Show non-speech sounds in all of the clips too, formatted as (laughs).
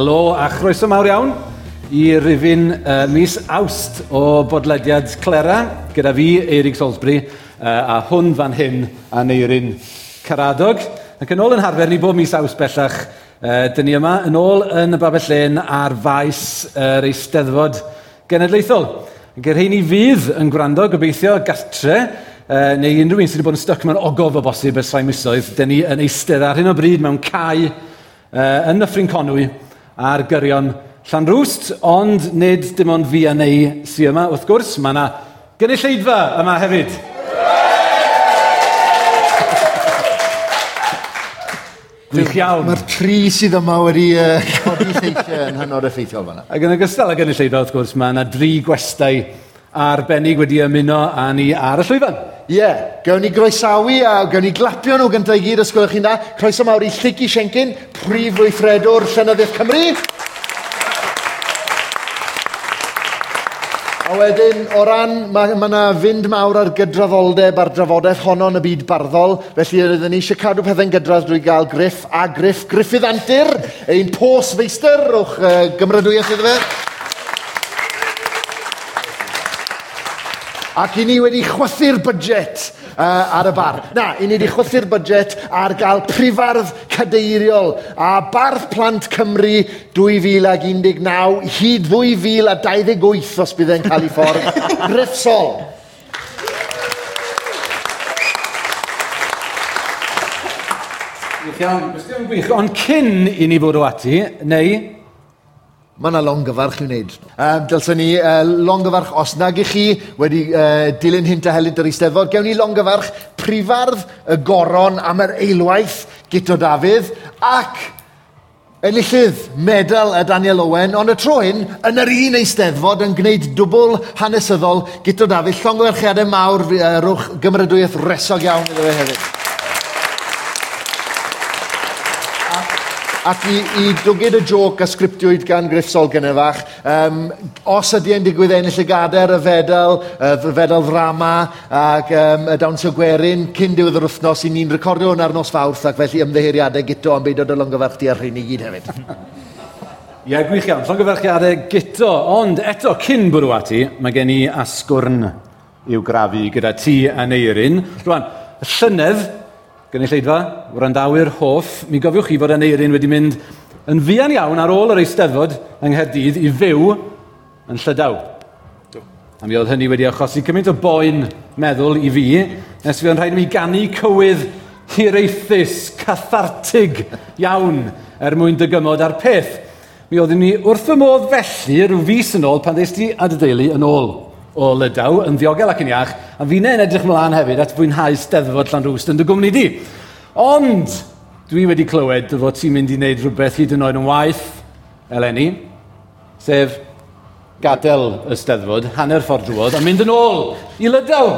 Helo a chroeso mawr iawn i rifin uh, mis awst o bodlediad Clera gyda fi, Eirig Salisbury, uh, a hwn fan hyn a Neirin Caradog. Ac yn ôl yn harfer ni bob mis awst bellach, uh, dyn ni yma yn ôl yn y babell len ar faes yr uh, Eisteddfod Genedlaethol. Ac yr hyn i fydd yn gwrando gobeithio gartre, uh, neu unrhyw un sydd wedi bod yn styc mewn ogof o bosib ers rhai misoedd, dyn ni yn eistedd ar hyn o bryd mewn cae uh, yn Nyffryn Conwy, ar gyrion Llanrwst, ond nid dim ond fi a neu sy yma, wrth gwrs, mae yna gynulleidfa yma hefyd. Gwych iawn. Mae'r tri sydd yma wedi e, uh, codi lleisiau yn hynod effeithiol fanna. Ac yn ogystal â gynulleidfa, wrth gwrs, mae yna dri gwestai arbennig wedi ymuno â ni ar y llwyfan. Ie, yeah, gawn ni groesawu a gawn ni glapio nhw gyntaf i gyd os gwelwch chi'n da. Croeso mawr i Lligi Siencyn, prif weithredwr Llenyddiaeth Cymru. A wedyn, o ran, mae yna fynd mawr ar gydraddoldeb a'r drafodaeth honno yn y byd barddol, felly ydyn ni eisiau cadw pethau'n gydradd drwy gael griff a griff, griffydd antur, ein pos feistr o'ch uh, gymrydwyaeth iddo fe. Ac i ni wedi chwythu'r budget uh, ar y bar. Na, i ni wedi chwythu'r budget ar gael prifardd cadeiriol a bardd plant Cymru 2019 hyd 2028 os bydd e'n cael ei ffordd. (laughs) Riffsol. Ond cyn i ni fod o ati, neu Mae yna longyfarch i'w wneud. Um, dylsyn ni uh, longyfarch os nag i chi wedi uh, dilyn hynt a helynt yr Eisteddfod. Gewn ni longyfarch prifardd y goron am yr eilwaith gyda Dafydd ac enillydd medal y Daniel Owen, ond y tro hyn, yn yr un eisteddfod yn gwneud dwbl hanesyddol gyda Dafydd. Llongwerchiadau mawr, uh, rwch gymrydwyaeth resog iawn iddo fe hefyd. ac i, i dwgyd y joc a sgriptiwyd gan Griffsol gynnefach. Um, os ydy e'n digwydd ennill y gader, y fedal, y fedal ddrama ac um, y dawnsio gwerin cyn diwedd yr wythnos i ni'n recordio hwn ar nos fawrth ac felly ymddeheriadau gyto am beidio dy longyfarchdi ar hyn i gyd hefyd. (laughs) Ie, yeah, gwych iawn. Llongyfarchiadau gyto. Ond eto, cyn bwrw ati, mae gen i asgwrn i'w grafu gyda ti a Neirin. Rwan, llynedd gynulleidfa, wrandawyr, hoff, mi gofiwch chi fod Aneirin wedi mynd yn fuan iawn ar ôl yr eisteddfod yng Nghaerdydd i fyw yn Llydaw. A mi oedd hynny wedi achosi cymaint o boen meddwl i fi, nes fi o'n rhaid i mi gannu cywydd hireithus, cathartig iawn er mwyn dygymod ar peth. Mi oedd ni wrth fy modd felly rhyw fus yn ôl pan ddeis ti adedeulu yn ôl o Lydaw yn ddiogel ac yn iach, a fi neu'n edrych mlaen hefyd at fwynhau steddfod Llanrwst yn dy gwmni di. Ond, dwi wedi clywed dy fod ti'n mynd i wneud rhywbeth hyd yn oed yn waith, eleni, sef gadael y steddfod, hanner ffordd drwodd, a mynd yn ôl i Lydaw.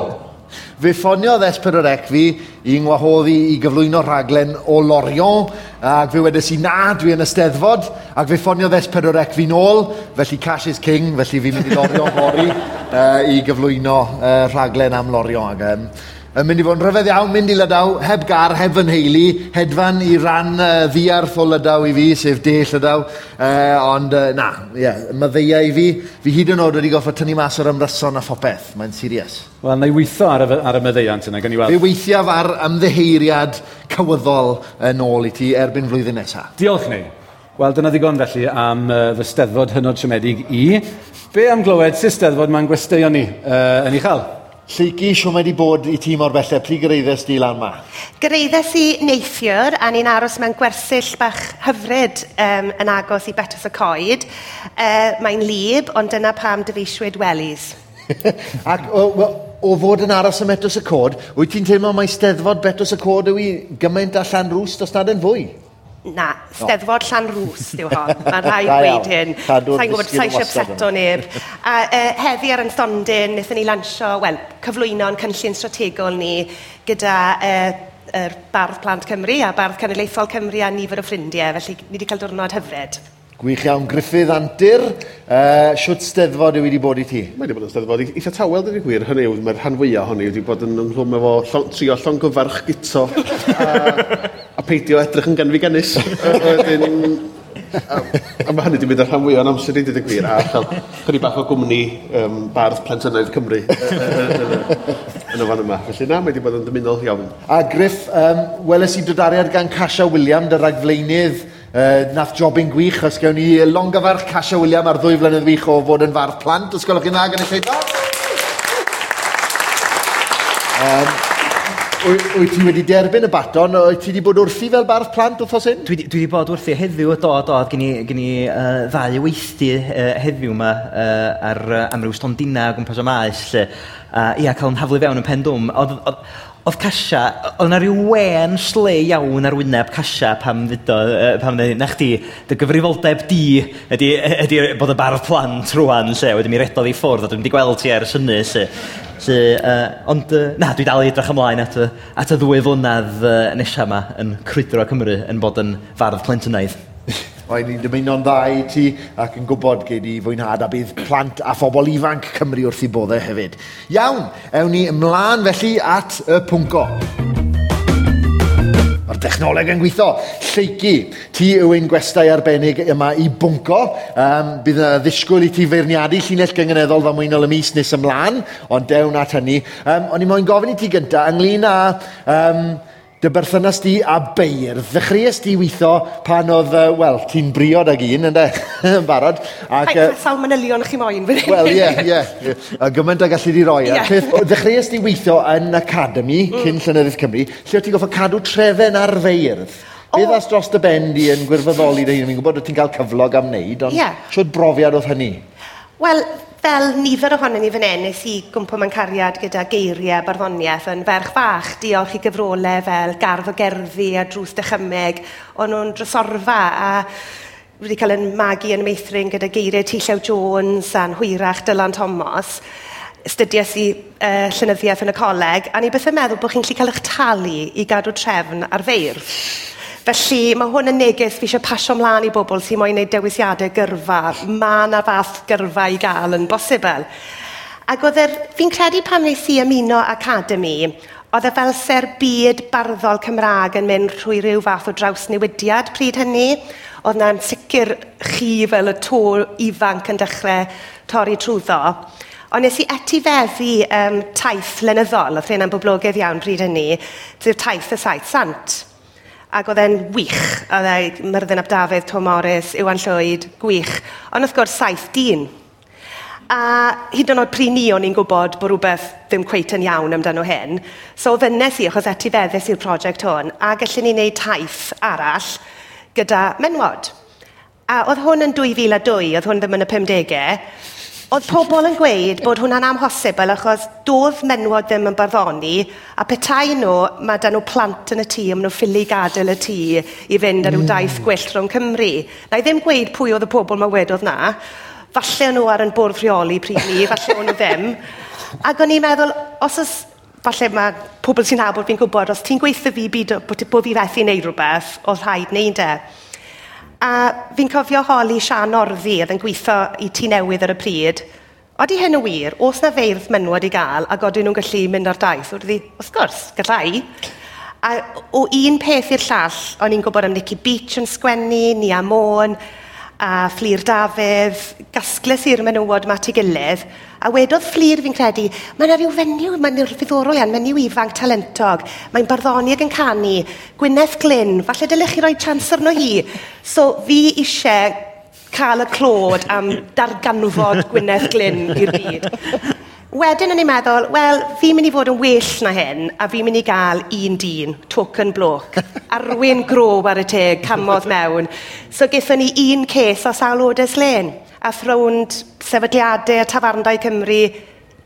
Fe ffoniodd Esper yr Ecfi i ngwahoddi i gyflwyno rhaglen o Lorion ac fe wedes i na dwi yn ysteddfod ac fe ffoniodd Esper yr Ecfi nôl felly cash is king felly fi'n mynd i Lorion fory (laughs) uh, i gyflwyno uh, rhaglen am Lorion ac um, yn mynd i fod yn rhyfedd iawn mynd i Lydaw, heb gar, heb fy nheulu, hedfan i ran uh, ddiarth o Lydaw i fi, sef de Lydaw. Uh, ond, uh, na, ie, yeah, ddeia i fi. Fi hyd yn oed wedi goffa tynnu mas o'r ymryson a phopeth. Mae'n sirius. Wel, na i weithio ar, y, ar y meddeiant yna, gan i weld. Fe weithiaf ar ymddeheiriad cywyddol yn ôl i ti erbyn flwyddyn nesaf. Diolch ni. Wel, dyna ddigon felly am uh, fy steddfod hynod siomedig i. Be am glywed sy'n steddfod mae'n gwesteion ni uh, yn ei chael? Lleici, siw mae wedi bod i tîm o'r bellau, pli gyreiddes di lan ma? Gyreiddes i neithiwr a ni'n aros mewn gwersyll bach hyfryd um, yn agos i Betws y Coed. Uh, Mae'n lib, ond dyna pam dyfeisiwyd welys. (laughs) Ac o, o, o, fod yn aros y Betws y Cod, wyt ti'n teimlo mai steddfod Betws y Cod yw i gymaint allan rwst os nad yn fwy? Na, steddfod llan rws diw hon. (laughs) Mae'n rhaid gweud hyn. Sa'n gwybod sa'i eisiau upseto neb. (laughs) A uh, heddi ar yn stondyn, wnaethon ni lansio, wel, cyflwyno'n cynllun strategol ni gyda uh, er Bardd Plant Cymru a Bardd Cenedlaethol Cymru a nifer o ffrindiau, felly ni wedi cael diwrnod hyfryd. Gwych iawn, Griffith Antur, uh, siwt steddfod yw wedi bod i ti? Mae wedi bod yn steddfod eitha tawel, dyn ni gwir, hynny yw, mae'r rhan fwyaf honni wedi bod yn ymhlwm efo trio llongyfarch gyto. a (laughs) a peidio edrych yn ganfi ganfiganus. (laughs) Wedyn, a, a mae hynny wedi mynd ar rhan fwy o'n amser i ddweud y gwir, a chael chyni bach o gwmni um, bardd plentynaidd Cymru yn y fan yma. Felly na, mae wedi bod yn dymunol iawn. A Griff, um, weles i dodariad gan Casia William, dy ragfleinydd, Uh, nath jobyn gwych, os gawn ni longafarch Casia William ar ddwy flynedd wych o fod yn fardd plant, os gwelwch chi'n dda gan eich lleidol. Um, Wyt ti wedi derbyn y baton? Wyt ti wedi bod wrthi fel barth plant wrthos hyn? Dwi, dwi wedi bod wrthi heddiw o dod do. Gen i, gen i uh, ddau weithdi uh, heddiw yma uh, ar uh, amryw stondina o gwmpas o maes. Lle. Uh, ia, cael yn haflu fewn yn pen dwm. Oedd, Oedd Casia, oedd yna rhyw wen sle iawn ar wyneb Casia pam ddudo, pam ddudo, na chdi, dy gyfrifoldeb di ydy, ydy bod y bardd plant rwan, lle, wedi mi redodd i ffwrdd, a dwi'n di gweld ti ar y syni, se. se uh, ond, uh, na, dwi dal i edrych ymlaen at y, at y ddwy flynedd uh, nesaf yma yn crwydro Cymru yn bod yn fardd plentynaidd. Mae'n ni'n dymuno'n dda i ti ac yn gwybod gei di fwynhad a bydd plant a phobl ifanc Cymru wrth i boddau hefyd. Iawn, ewn ni ymlaen felly at y pwnco. Mae'r dechnoleg yn gweithio. Lleici, ti yw ein gwestai arbennig yma i bwnco. Um, bydd y ddisgwyl i ti feirniadu llinell gyngeneddol fam mwynol y mis nes ymlaen, ond dewn at hynny. Um, o'n i moyn gofyn i ti gyntaf, ynglyn â um, dy berthynas di a beirdd. Ddechreuais di weithio pan oedd, uh, wel, ti'n briod ag un, ynddo, (laughs) yn barod. Ac, uh, sawl manylion chi moyn. Wel, ie, ie. A gymaint a gallu di roi. Yeah. Ddechreuais di weithio yn Academy, mm. cyn Llynyddoedd Cymru, lle ti'n goffa cadw trefen ar feirdd. Oh. Bydd as dros dy ben di yn gwirfoddoli dy hun? Fi'n gwybod o ti'n cael cyflog am wneud, ond yeah. siwr brofiad oedd hynny? Wel, fel nifer ohonyn ni fan hyn, nes i gwmpo mewn cariad gyda geiriau barddoniaeth yn ferch fach, diolch i gyfrolau fel garf o gerddi a drws dychymeg, o'n nhw'n drosorfa a wedi cael yn magu yn meithrin gyda geiriau Tillew Jones a'n hwyrach Dylan Thomas studiais i uh, llynyddiaeth yn y coleg, a ni beth yn meddwl bod chi'n gallu cael eich talu i gadw trefn ar feirdd. Felly mae hwn yn neges fi eisiau pasio mlaen i bobl sy'n moyn gwneud dewisiadau gyrfa. Mae yna fath gyrfa i gael yn bosibl. Ac oedd er, fi'n credu pam wnes i ymuno Academy, oedd e fel ser byd barddol Cymraeg yn mynd trwy rhyw fath o draws newidiad pryd hynny. Oedd yna'n sicr chi fel y to ifanc yn dechrau torri trwyddo. Ond nes i etifeddu um, taith lenyddol, oedd rhain am boblogaidd iawn pryd hynny, sef taith y saith sant ac oedd e'n wych. Oedd e Myrddin Ap Dafydd, Tom Morris, Iwan Llwyd, gwych. Ond wrth gwrs, saith dyn. A hyd yn oed pryd ni o'n i'n gwybod bod rhywbeth ddim cweit yn iawn amdano hyn. So ddynes i, achos eti feddus i'r prosiect hwn, a gallwn ni wneud taith arall gyda menwod. A oedd hwn yn 2002, oedd hwn ddim yn y 50au, Oedd pobl yn gweud bod hwnna'n amhosibl achos doedd menwod ddim yn barddoni a petai nhw, mae dyn nhw plant yn y tŷ a maen nhw'n ffili gadael y tŷ i fynd ar ryw daith mm. gwyllt rhwng Cymru. Na i ddim gweud pwy oedd y pobl mae wedodd na. Falle nhw ar yn bwrdd rheoli pryd ni, falle nhw ddim. Ac o'n i'n meddwl, os oes falle mae pobl sy'n nabod fi'n gwybod, os ti'n gweithio fi byd bod, bod fi fethu wneud rhywbeth, oedd rhaid wneud e. A fi'n cofio holi Sian Orddi oedd yn gweithio i tu newydd ar y pryd. Oeddi hyn yn wir, oes na feirdd menwod i gael, ac oedden nhw'n gallu mynd ar daith? Wrth i, wrth gwrs, gallai. A o un peth i'r llall, o'n i'n gwybod am Nicky Beach yn sgwennu, Nia Môn, a Fflir Dafydd, gasglus i'r menywod ma at ei gilydd, A wedodd Fflir fi'n credu, mae yna rhyw fenyw, mae'n ddiddorol iawn, menyw ifanc talentog. Mae'n barddoni ac yn canu. Gwyneth Glyn, falle dylech chi roi chans arno hi. So fi eisiau cael y clod am darganfod Gwyneth Glyn i'r byd. Wedyn o'n i'n meddwl, wel, fi'n mynd i fod yn well na hyn, a fi'n mynd i gael un dyn, token bloc, arwyn grob ar y teg, camodd mewn. So gethon ni un ces o sawl odes len, a thrownd sefydliadau a tafarndau Cymru,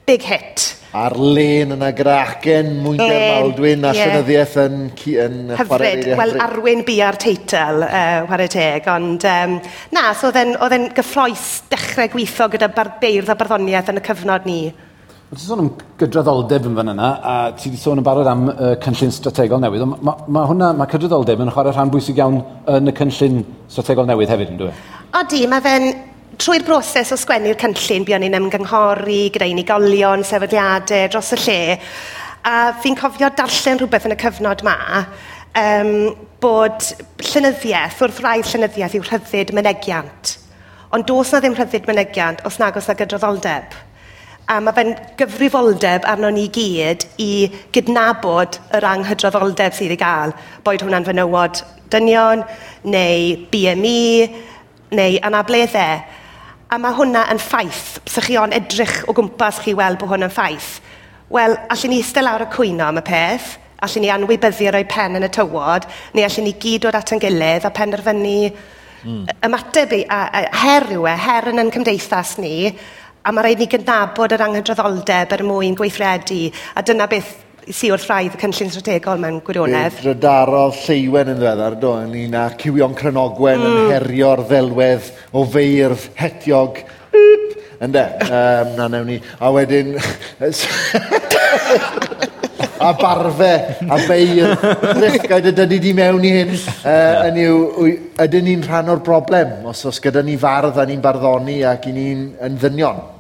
big hit a'r len yna gracen mwynter maldwyn, a yeah. llenyddiaeth yn, yn hyfryd. Wel, arwyn bu ar teitl, uh, ware teg, ond um, na, so oedd e'n gyffroes dechrau gweithio gyda barbeirdd a barddoniaeth yn y cyfnod ni. Ti'n sôn am gydraddoldeb yn fan yna, a ti wedi sôn yn barod am uh, cynllun strategol newydd, ond mae ma, hwnna, mae cydraddoldeb yn chwarae rhan bwysig iawn yn y cynllun strategol newydd hefyd, yn dwi? E? Odi, mae fe'n trwy'r broses o sgwennu'r cynllun, buon ni'n ymgynghori gyda unigolion, sefydliadau, dros y lle, a fi'n cofio darllen rhywbeth yn y cyfnod ma, um, bod llynyddiaeth, wrth rai llynyddiaeth yw rhyddid mynegiant, ond dos na ddim rhyddid mynegiant os nag oes na gydraddoldeb a mae fe'n gyfrifoldeb arno ni gyd i gydnabod yr anghydraddoldeb sydd i gael, boed hwnna'n fenywod dynion, neu BME, neu anableddau. A mae hwnna yn ffaith. sy'ch chi on edrych o gwmpas chi weld bod hwn yn ffaith. Wel, allwn ni eistedd lawr y cwyno am y peth, allwn ni anwybyddu roi pen yn y tywod, neu allwn ni gyd dod at yn gilydd a penderfynu mm. ymateb i, a, a her yw e, her yn yn cymdeithas ni, a mae rhaid ni gydnabod yr anghydraddoldeb er mwyn gweithredu. A dyna beth sy'n wrth rhaid y cynllun strategol mewn gwirionedd. Fe drydarodd Lleiwen yn ddiweddar, do, yn un a cywion Crenogwen mm. yn herio'r ddelwedd o feirdd hetiog. Ynde, um, na newn ni. A wedyn... (laughs) a barfe, a beir, Llyfgaid y dydy di mewn i hyn. Uh, yn yw, ydyn ni'n rhan o'r broblem, os oes gyda ni fardd a ni'n barddoni ac i ni'n ddynion.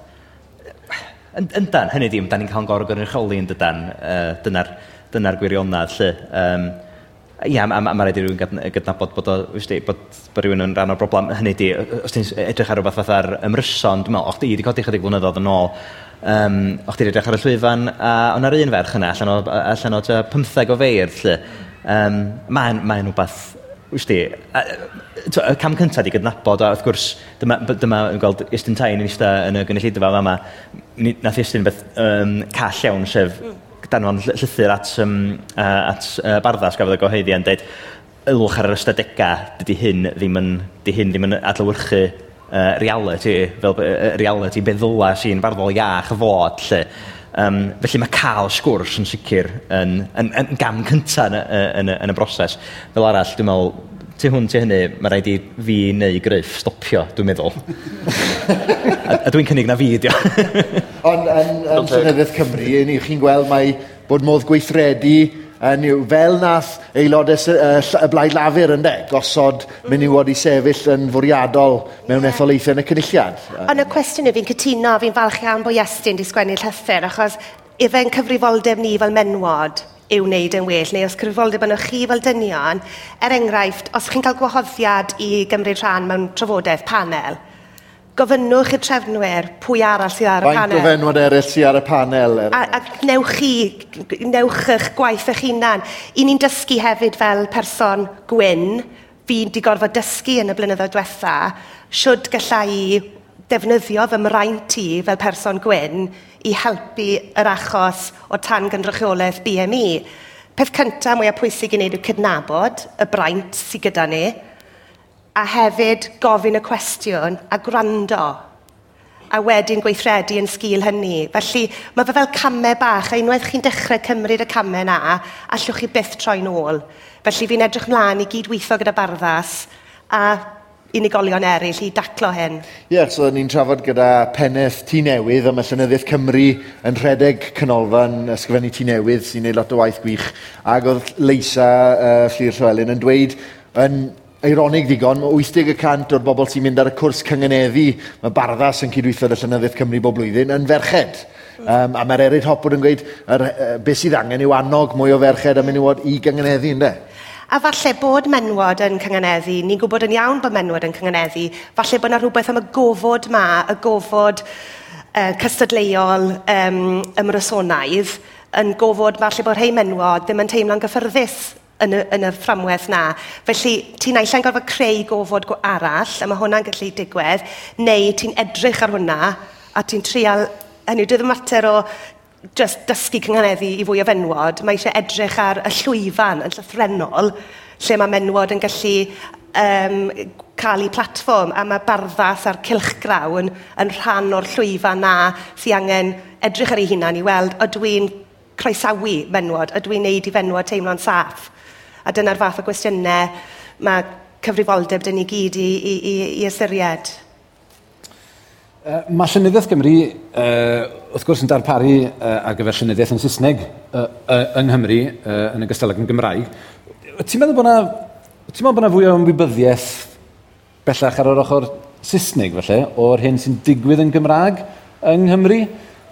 Yndan, hynny ddim, da ni'n cael yn gorau gynrychioli yn dydan, uh, dyna'r dyna gwirionedd lle. Um, Ia, a, a mae rhaid i rhywun gydnabod bod, o, wisdi, bod, bod rhywun yn rhan o'r broblem. Hynny di, os ti'n edrych ar rhywbeth fatha'r ymryson, dwi'n meddwl, o'ch di wedi codi chydig flynyddoedd yn ôl, um, o'ch di edrych ar y llwyfan, a o'n ar un ferch yna, allan o, allan o 15 o feir, lle. Um, mae'n mae rhywbeth Wys di, y cam cyntaf di gydnabod a wrth gwrs dyma, dyma yn gweld Istyn Tain yn eistedd yn y gynulleidfa fa yma. Nath Istyn beth um, call iawn sef mm. danfon llythyr at, um, uh, at uh, barddas gafodd y goheiddi yn dweud, ylwch ar yr ystadegau, dydy hyn ddim yn, dydy hyn ddim yn adlywyrchu uh, reality, fel uh, reality beddyla sy'n barddol iach fod lle. Um, felly mae cael sgwrs yn sicr yn, yn, yn, gam cyntaf yn, yn, yn, y broses. Fel arall, dwi'n meddwl, tu hwn, tu hynny, mae rhaid i fi neu gryff stopio, dwi'n meddwl. a, a dwi'n cynnig na fi, dio. Ond yn, yn Llyfredd Cymru, ni chi'n gweld mai bod modd gweithredu Yn yw, fel nath aelodau y blaid lafur ynddo, gosod menywod i sefyll yn fwriadol mewn yeah. etholaethau yn y cynulliad. Ond y cwestiwn yw fi'n cytuno, fi'n falch iawn bod Iestyn di sgwennu llythyr, achos efen cyfrifoldeb ni fel menwod yw wneud yn well, neu os cyfrifoldeb yno chi fel dynion, er enghraifft, os chi'n cael gwahoddiad i gymryd rhan mewn trafodaeth panel, gofynnwch i'r trefnwyr pwy arall sydd ar y Faint panel. Faint o eraill sydd ar y panel? Er... A, a newch chi, newch eich gwaith eich hunan. I ni'n dysgu hefyd fel person gwyn, fi'n di gorfod dysgu yn y blynyddoedd diwetha, siwr gallai i defnyddio fy mraint i fel person gwyn i helpu yr achos o tan gynrychiolaeth BME. Peth cyntaf mwyaf pwysig i wneud yw cydnabod y braint sydd gyda ni, a hefyd gofyn y cwestiwn a gwrando a wedyn gweithredu yn sgil hynny. Felly mae fe fel camau bach, a unwaith chi'n dechrau cymryd y camau na, allwch chi byth troi nôl. Felly fi'n edrych mlaen i gydweithio gyda barddas a unigolion eraill i daclo hyn. Ie, yeah, so ni'n trafod gyda peneth tu newydd am y Llynyddiaeth Cymru yn rhedeg canolfan ysgrifennu tu newydd sy'n neud lot o waith gwych. Ac oedd Leisa uh, Llyr Llywelyn yn dweud yn eironig ddigon, mae 80% o'r bobl sy'n mynd ar y cwrs cyngeneddi, mae Barddas yn cydweithio y Llynyddiaeth Cymru bob blwyddyn, yn ferched. Um, a mae'r eryd hopwr yn gweud, er, er, beth sydd angen yw annog mwy o ferched a menywod i gyngeneddi, ynddo? A falle bod menwod yn cyngeneddi, ni'n gwybod yn iawn bod menwod yn cyngeneddi, falle bod yna rhywbeth am y gofod ma, y gofod uh, cystadleuol um, ymrysonaidd, yn gofod falle bod rhai menwod ddim yn teimlo'n gyffyrddus yn y, yn y fframwaith na. Felly, ti'n ailla'n gorfod creu gofod go arall, a mae hwnna'n gallu digwydd, neu ti'n edrych ar hwnna, a ti'n trial, hynny yw, dydd mater o just dysgu cynghaneddi i fwy o fenwod, mae eisiau edrych ar y llwyfan yn llythrenol, lle mae menwod yn gallu um, cael eu platfform, a mae barddas a'r cilchgraw yn, yn rhan o'r llwyfan na sy'n angen edrych ar ei hunan i weld, ydw i'n croesawu fenwod, ydw i'n neud i fenwod teimlo'n saff? A dyna'r fath o gwestiynau mae cyfrifoldeb dyn ni gyd i, i, i, i ystyried. Uh, mae Llynyddiaeth Gymru, uh, wrth gwrs, yn darparu uh, ar gyfer Llynyddiaeth yn Saesneg uh, uh, yng Nghymru, uh, yn y gystalag yn Gymraeg. Ti'n meddwl bod yna fwy o ymwybyddiaeth bellach ar yr ochr Saesneg, felly, o'r hyn sy'n digwydd yn Gymraeg yng Nghymru?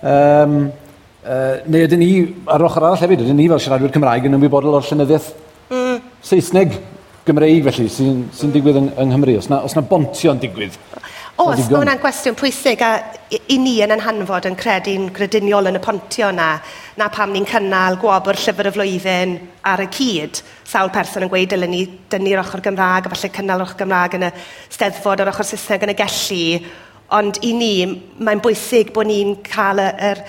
Um, Uh, neu ydyn ni, ar ochr arall hefyd, ydyn ni fel siaradwyr Cymraeg yn ymwybodol o'r llenyddiaeth mm. Saesneg Gymreig felly sy'n sy, digwydd yng, yng Nghymru? Os na, os na bontio'n digwydd? Os, mae hwnna'n gwestiwn pwysig a i, i ni yn anhanfod yn credu'n grediniol yn y pontio yna, na pam ni'n cynnal gwobr llyfr y flwyddyn ar y cyd. Sawl person yn gweud dylen ni dynnu'r ochr Gymraeg a falle cynnal ochr Gymraeg yn y steddfod o'r ochr Saesneg yn y gellu. Ond i ni, mae'n bwysig bod ni'n cael yr, yr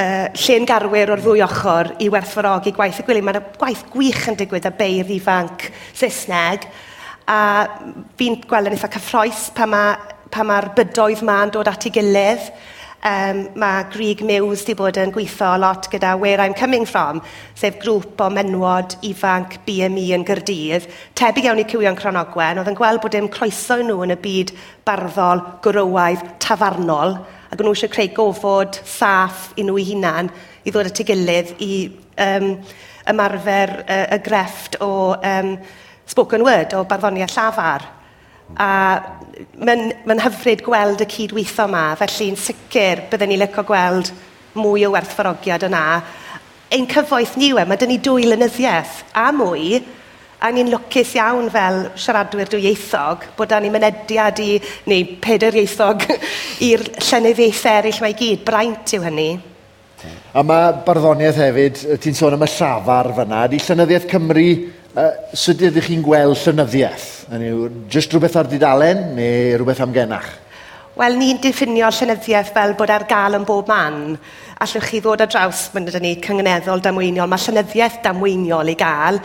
uh, lle'n garwyr o'r ddwy ochr i werthfawrogi gwaith y gwyli. Mae'n gwaith gwych yn digwydd a beir ifanc Saesneg. A fi'n gweld yn eitha cyffroes pa mae'r pa ma bydoedd ma'n dod at ei gilydd. Um, mae Grig Mews wedi bod yn gweithio lot gyda Where I'm Coming From, sef grŵp o menwod ifanc BME yn Gyrdydd, tebyg iawn i cywion Cronogwen, oedd yn gweld bod dim croeso nhw yn y byd barddol, gwrywaidd, tafarnol, ac nhw eisiau creu gofod saff i nhw i hunan i ddod at ei gilydd i um, ymarfer uh, y grefft o um, spoken word, o barddoniaeth llafar. A mae'n ma hyfryd gweld y cydweithio yma, felly'n sicr byddwn ni licio gweld mwy o werthfarogiad yna. Ein cyfoeth niwe, mae dyn ni dwy lynyddiaeth a mwy, a ni'n lwcus iawn fel siaradwyr dwyieithog bod a'n mynediad i, neu peder ieithog, (laughs) i'r llenyddiaethau eraill mae gyd. Braint yw hynny. A mae barddoniaeth hefyd, ti'n sôn am y llafar fyna, di llenyddiaeth Cymru, uh, sut ydych chi'n gweld llynyddiaeth? Hynny yw, jyst rhywbeth ar didalen neu rhywbeth am genach? wel, ni'n diffinio llenyddiaeth fel bod ar gael yn bob man. Allwch chi ddod ar draws, mae'n dydyn ni, cyngeneddol damweiniol. Mae llenyddiaeth damweiniol i gael.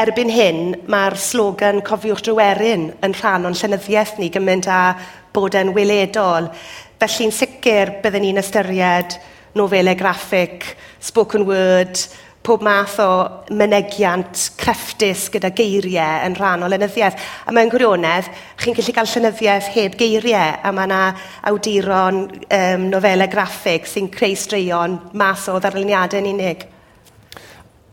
Erbyn hyn, mae'r slogan cofiwch dryweryn yn rhan o'n llenyddiaeth ni gymaint a bod e'n weledol. Felly'n sicr byddwn ni'n ystyried nofelau graffig, spoken word, pob math o mynegiant crefftus gyda geiriau yn rhan o lenyddiaeth. A mewn gwirionedd, chi'n gallu cael llenyddiaeth heb geiriau, a mae yna awduron um, nofelau graffig sy'n creu straeon mas o ddarluniadau'n unig.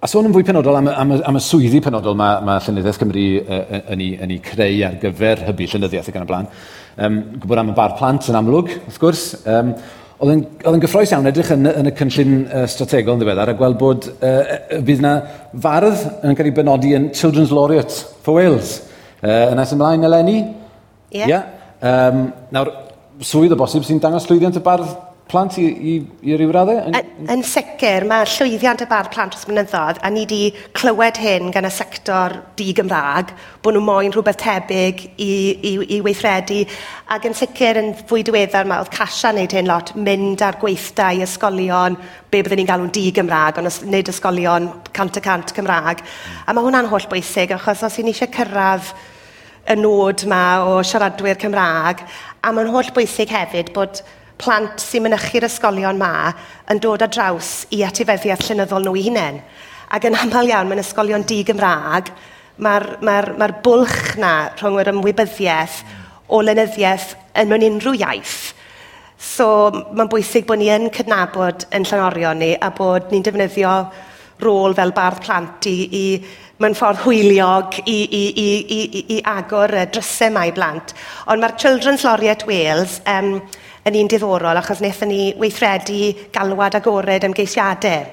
A sôn yn fwy penodol am, am, am y swyddi penodol mae, mae Llynyddiaeth Cymru uh, yn, ei, yn ei creu ar gyfer hybu llynyddiaeth ac yn y blaen. Um, gwybod am y bar plant yn amlwg, wrth gwrs. Um, Oedd yn gyffroes iawn edrych yn, yn y cynllun uh, strategol yn ddiweddar a gweld bod uh, bydd yna fardd yn cael ei benodi yn Children's Laureate for Wales. Uh, yn as ymlaen, Eleni? Ie. Yeah. Yeah. Um, nawr, swydd o bosib sy'n dangos llwyddiant y bardd plant i, i, i ryw raddau? Yn, yn, sicr, mae llwyddiant y bar plant dros mynyddodd, a ni wedi clywed hyn gan y sector di-Gymraeg, bod nhw moyn rhywbeth tebyg i, i, i weithredu, ac yn sicr yn fwy diweddar mae, oedd Casia yn wneud hyn lot, mynd ar gweithdau ysgolion, be byddwn ni'n galw'n di-Gymraeg, ond nid ysgolion cant y cant Cymraeg. A mae hwnna'n holl bwysig, achos os y'n eisiau cyrraedd y nod yma o siaradwyr Cymraeg, a mae'n holl bwysig hefyd bod plant sy'n mynychu'r ysgolion ma yn dod ar draws i atifeddiaeth llynyddol nhw i hunain. Ac yn aml iawn, mae'n ysgolion di Gymraeg, mae'r mae mae bwlch na rhwng yr ymwybyddiaeth o lenyddiaeth yn mewn unrhyw iaith. So mae'n bwysig bod ni yn cydnabod yn llanorion ni a bod ni'n defnyddio rôl fel bardd plant i, i mewn ffordd hwyliog i, i, i, i, i agor y drysau mae i blant. Ond mae'r Children's Laureate Wales um, yn un diddorol, achos wnaethon ni weithredu galwad agored ymgeisiadau.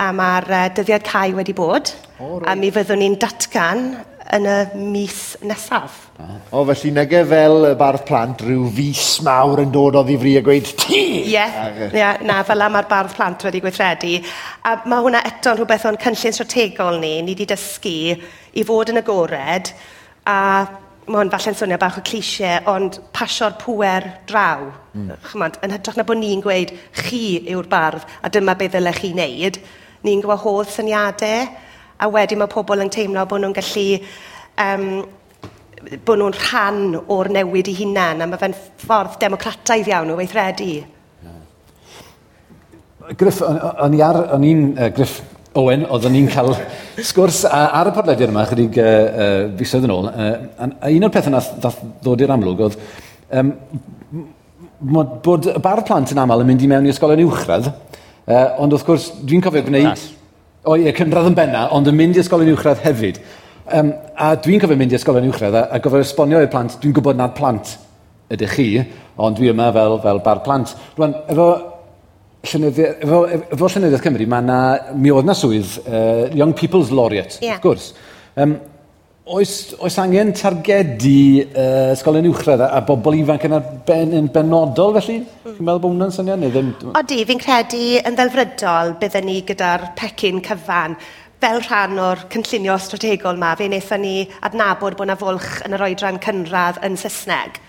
A mae'r uh, e, dyddiad cae wedi bod, oh, roi. a mi fyddwn ni'n datgan yn y mis nesaf. O, felly nege fel y bardd plant, rhyw fus mawr yn dod o ddifri a gweud ti! Ie, yeah, yeah, na, fel am mae'r bardd plant wedi gweithredu. A mae hwnna eto'n rhywbeth o'n cynllun strategol ni, ni wedi dysgu i fod yn agored, a mae hwn falle'n swnio bach o cliché, ond pasio'r pwer draw. Mm. Chymod, yn hytrach na bod ni'n gweud chi yw'r bardd a dyma beth ddylech chi wneud, ni'n gwahodd syniadau a wedyn mae pobl yn teimlo bod nhw'n gallu um, bod nhw'n rhan o'r newid i hunan a mae fe'n ffordd democrataidd iawn o weithredu. Griff, o'n i'n, uh, Griff, Owen, oeddwn ni'n cael sgwrs ar y podlediad yma, chydig uh, uh, fisoedd yn ôl. Uh, a un o'r pethau nath, nath ddod i'r amlwg oedd um, mod, bod y bar plant yn aml yn mynd i mewn i ysgolion uwchradd, uh, ond wrth gwrs dwi'n cofio gwneud... O ie, cynradd yn benna, ond yn mynd i ysgolion uwchradd hefyd. Um, a dwi'n cofio mynd i ysgolion uwchradd a, a gofio esbonio i'r plant, dwi'n gwybod nad plant ydych chi, ond dwi yma fel, fel bar plant. Rwan, efo Llynyddi, efo, efo Llynyddiaeth Cymru, mae na, mi oedd na swydd uh, Young People's Laureate, yeah. wrth gwrs. Um, oes, oes angen targedu uh, ysgolion uwchradd a, a bobl ifanc yn, ben, yn benodol felly? Mm. Chi'n meddwl bod hwnna'n syniad neu ddim? Odi, fi'n credu yn ddelfrydol byddwn ni gyda'r pecyn cyfan fel rhan o'r cynllunio strategol yma, fe wnaethon ni adnabod bod yna fwlch yn yr oedran cynradd yn Saesneg.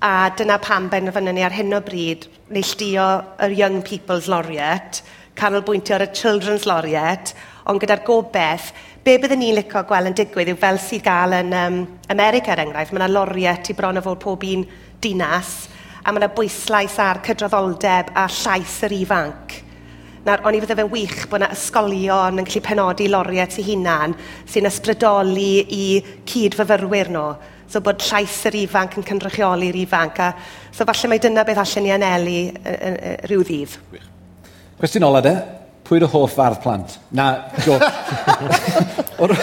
A dyna pam benderfynu ni ar hyn o bryd neilltuo yr Young People's Laureate, canolbwyntio ar y Children's Laureate, ond gyda'r gobeith, be byddwn ni'n licio gweld yn digwydd yw fel sydd gael yn um, America er enghraifft, mae yna Laureate i bron o fod pob un dinas, a mae yna bwyslais ar cydraddoldeb a llais yr ifanc. Nawr, o'n i fydde fe'n wych bod yna ysgolion yn gallu penodi Laureate eu hunan sy'n ysbrydoli i cyd-fyfyrwyr nhw. No So bod llais yr ifanc yn cynrychioli'r ifanc. A, so falle mae dyna beth allan ni anelu rhyw ddydd. Cwestiwn ola de, pwy'r hoff fardd plant? Na, go. (laughs) o'r...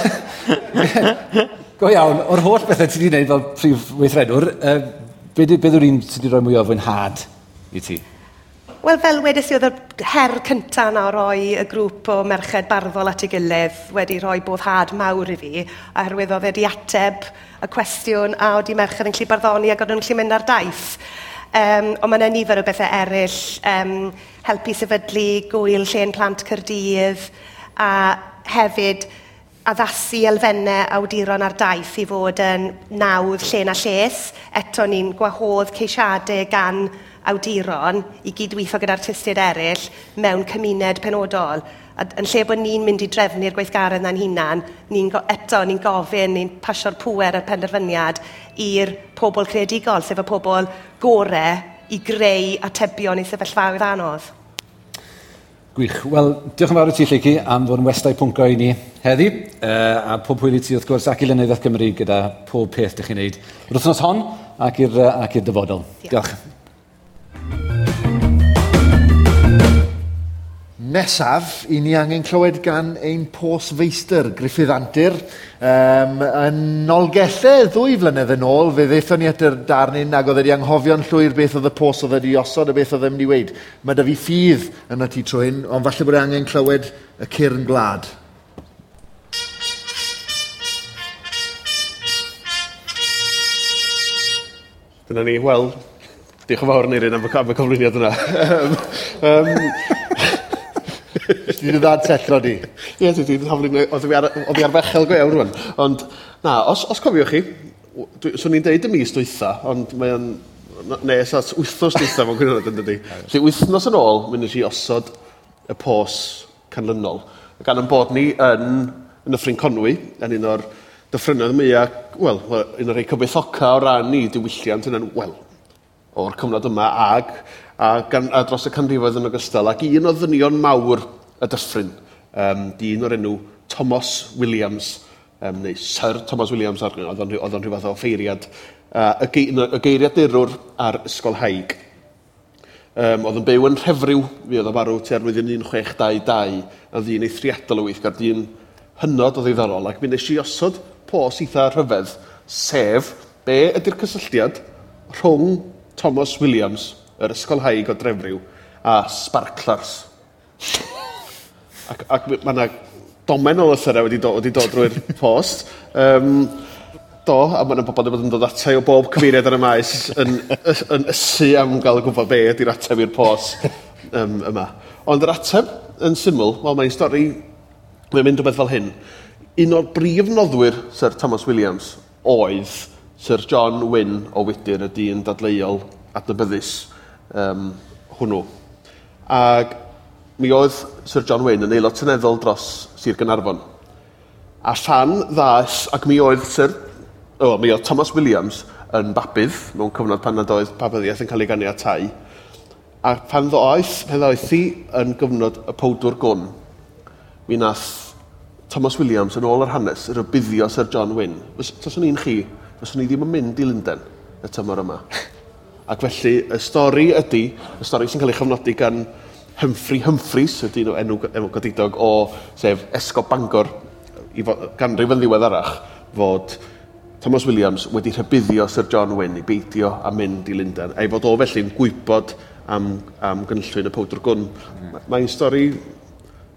go iawn, o'r holl bethau ti wedi gwneud fel prif weithredwr, uh, beth be yw'r un ti wedi rhoi mwy o fwynhad i ti? Wel, fel wedes i, oedd y her cyntaf na roi y grŵp o merched barddol at ei gilydd wedi rhoi bodd had mawr i fi, oherwydd oedd wedi ateb y cwestiwn a oeddi merched yn gallu barddoni ac oedd nhw'n gallu mynd ar daith. Um, ond mae yna nifer o bethau eraill, um, helpu sefydlu gwyl lle'n plant cyrdydd a hefyd addasu elfennau awduron ar daith i fod yn nawdd lle na lles. Eto ni'n gwahodd ceisiadau gan awduron i gydweithio gyda artistiaid eraill mewn cymuned penodol. A yn lle bod ni'n mynd i drefnu'r gweithgaredd na'n hunan, ni'n eto, ni'n gofyn, ni'n pasio'r pwer a'r penderfyniad i'r pobl creadigol, sef y pobl gore i greu atebion i sefyllfaoedd anodd. Gwych. Wel, diolch yn fawr i ti, Lleici, am fod yn westau pwnco i ni heddi. Uh, a pob hwyl i ti, wrth gwrs, ac i Lenyddiaeth Cymru gyda pob peth ydych chi'n neud. Rwythnos hon ac i'r uh, dyfodol. Diolch. diolch. nesaf i ni angen clywed gan ein pos feistr, Griffith Antur. Um, yn nolgellau ddwy flynedd yn ôl, fe ddeithon ni at yr darnyn ac oedd wedi anghofio'n llwyr beth oedd y pos oedd wedi osod a beth oedd ddim wedi weid. Mae da fi ffydd yn y tu trwy hyn, ond falle bod e angen clywed y cyrn glad. Dyna ni, wel, diolch yn fawr yn eirin am y cyflwyniad yna. (laughs) um, Dwi wedi dda'n tetro di. Ie, dwi wedi hofli, oedd fi ar fechel go iawn rwan. Ond, na, os, os cofiwch chi, swn i'n deud y mis dwytha, ond mae'n nes at wythnos dwytha fo'n gwirionedd yn dydi. Felly wythnos yn ôl, mynd i osod y pos canlynol. Gan yn bod ni yn, yn y ffrin Conwy, yn un o'r dyffrynoedd mwyaf, wel, un o'r rei cyfoethoca o ran ni diwylliant yn, wel, o'r cyfnod yma ag a, gan, a dros y canrifoedd yn ogystal, ac un o ddynion mawr y dyffryn, um, dyn o'r enw Thomas Williams, um, neu Sir Thomas Williams, oedd o'n rhyw fath o ffeiriad, uh, y, y geiriadurwr ar ysgol haig. Um, oedd yn byw yn rhefryw, fi oedd o farw tua'r flwyddyn 1622, a ddyn eithriadol o weithgar, dyn hynod o ddiddorol, ac mi nes i osod pos eitha rhyfedd, sef be ydy'r cysylltiad rhwng Thomas Williams yr ysgol haig o drefriw a sparklers. ac, ac mae yna domen o lythyrau wedi dod, wedi dod drwy'r (laughs) post. Um, do, a mae yna bobl wedi bod yn dod atau o bob cyfeiriad ar y maes yn, yn ysu am gael gwybod be ydy'r ateb i'r post um, yma. Ond yr ateb yn syml, wel mae'n stori, mae'n mynd o beth fel hyn. Un o'r brif noddwyr Sir Thomas Williams oedd Sir John Wynne o Wydyr, y dyn dadleuol adnabyddus um, hwnnw. Ac mi oedd Sir John Wayne yn aelod tyneddol dros Sir Gynarfon. A rhan ddas, ac mi oedd Sir, o, oh, mi oedd Thomas Williams yn babydd mewn cyfnod pan nad oedd babyddiaeth yn cael ei ganiatau. A pan ddo oes, pan ddo oes i yn gyfnod y powdwr gwn, mi nath Thomas Williams yn ôl yr hanes yr ybuddio Sir John Wynne. Fyswn i'n chi, fyswn i ddim yn mynd i Lundain y tymor yma. Ac felly, y stori ydy, y stori sy'n cael ei chyfnodi gan Humphrey Humphreys, ydy nhw enw, enw godidog o, sef Esgob Bangor, i fod, ganrif yn ddiweddarach, fod Thomas Williams wedi rhybuddio Sir John Wynne i beidio a mynd i Lundain, a'i fod o felly'n gwybod am, am gynllun y powdr gwn. Mm. Mae'n stori...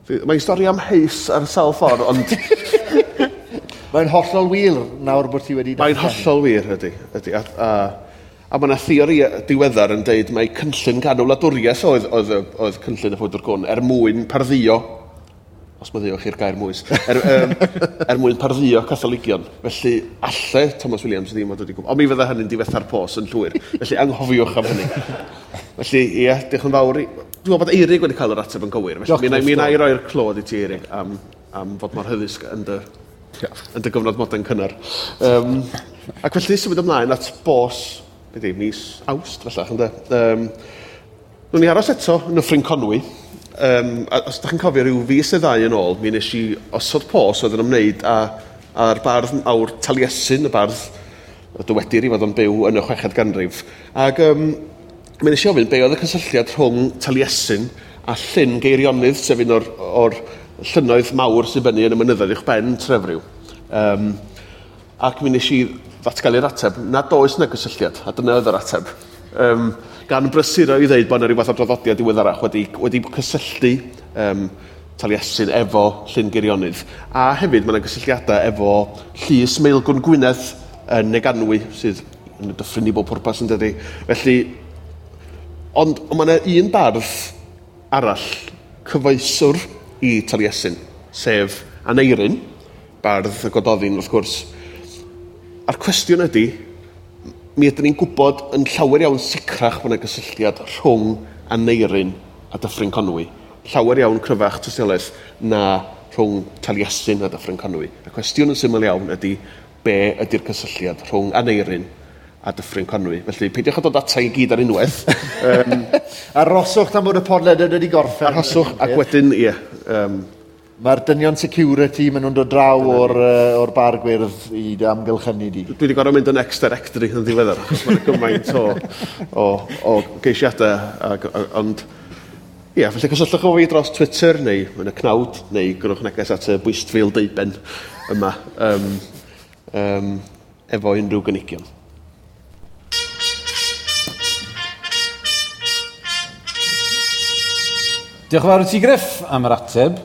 Mae'n stori am heis ar y sawl ffordd, ond... (laughs) Mae'n hollol wir nawr bod ti wedi... Mae'n hollol wir, ydy. ydy. A, a, A mae yna theori diweddar yn dweud mae cynllun ganol adwriaeth oedd, oedd, oedd cynllun y ffwydwr gwn er mwyn parddio os mae ddiolch i'r gair mwys, er, um, er mwyn parddio catholigion. Felly, allai Thomas Williams ddim wedi gwybod. Ond mi fydda hynny'n diwetha'r pos yn llwyr. Felly, anghofiwch am hynny. Felly, ie, diolch yn fawr. Dwi'n meddwl bod Eirig wedi cael yr ateb yn gywir. Felly, mi wna i roi'r clod i ti, Eirig, am, am fod mor hyddysg yn dy, yn dy gyfnod modern cynnar. Um, ac felly, symud ymlaen at bos byddi, mis awst, falle, ynddo. Um, Nw'n ni aros eto yn y ffrin Conwy. Um, os ydych chi'n cofio rhyw fus y ddau yn ôl, mi nes i osod pos oedd yn ymwneud a, a'r bardd awr Taliesin, y bardd y dywedir i fod yn byw yn y chweched ganrif. Ac um, mi nes i ofyn be oedd y cysylltiad rhwng Taliesin a llyn geirionydd, sef un o'r, or llynoedd mawr sy'n benni yn y mynyddoedd i'ch ben trefriw. Um, ac mi nes i ddatgan i'r ateb, nad oes na gysylltiad, a dyna oedd yr ateb. Um, gan brysuro i ddeud bod yna rhywbeth o draddodiad diweddarach wedi, wedi cysylltu um, Taliesin efo Llyn Geirionydd. A hefyd mae yna gysylltiadau efo Llys Meilgwn Gwynedd yn Neganwy, sydd yn y dyffryn i bob pwrpas yn dydi. Felly, ond on mae yna un bardd arall cyfoeswr i Taliesin, sef Aneirin, bardd y gododdin wrth gwrs, A'r cwestiwn ydy, mi ydyn ni'n gwybod yn llawer iawn sicrach bod yna gysylltiad rhwng Aneirin a Dyffryn Conwy. Llawer iawn cryfach tystiolaeth na rhwng Taliesin a Dyffryn Conwy. Y cwestiwn yn syml iawn ydy be ydy'r cysylltiad rhwng Aneirin a Dyffryn Conwy. Felly, peidiwch o dod ata i gyd ar unwaith. (laughs) um, arhoswch tam bod y podled yn wedi gorffen. Arhoswch, ac wedyn, ie. Yeah, um, Mae'r dynion security, maen nhw'n dod draw o'r, uh, or bar gwyrdd i amgylchynu di. Dwi wedi gorau mynd yn extra rectory yn ddiweddar, achos mae'n gymaint o, o, o geisiadau. Ond, ie, yeah, felly cysylltwch o fi dros Twitter neu yn y cnawd, neu gwrwch neges at y Bwystfil Deiben yma, um, um, efo unrhyw gynigion. Diolch yn fawr i ti, Griff, am yr ateb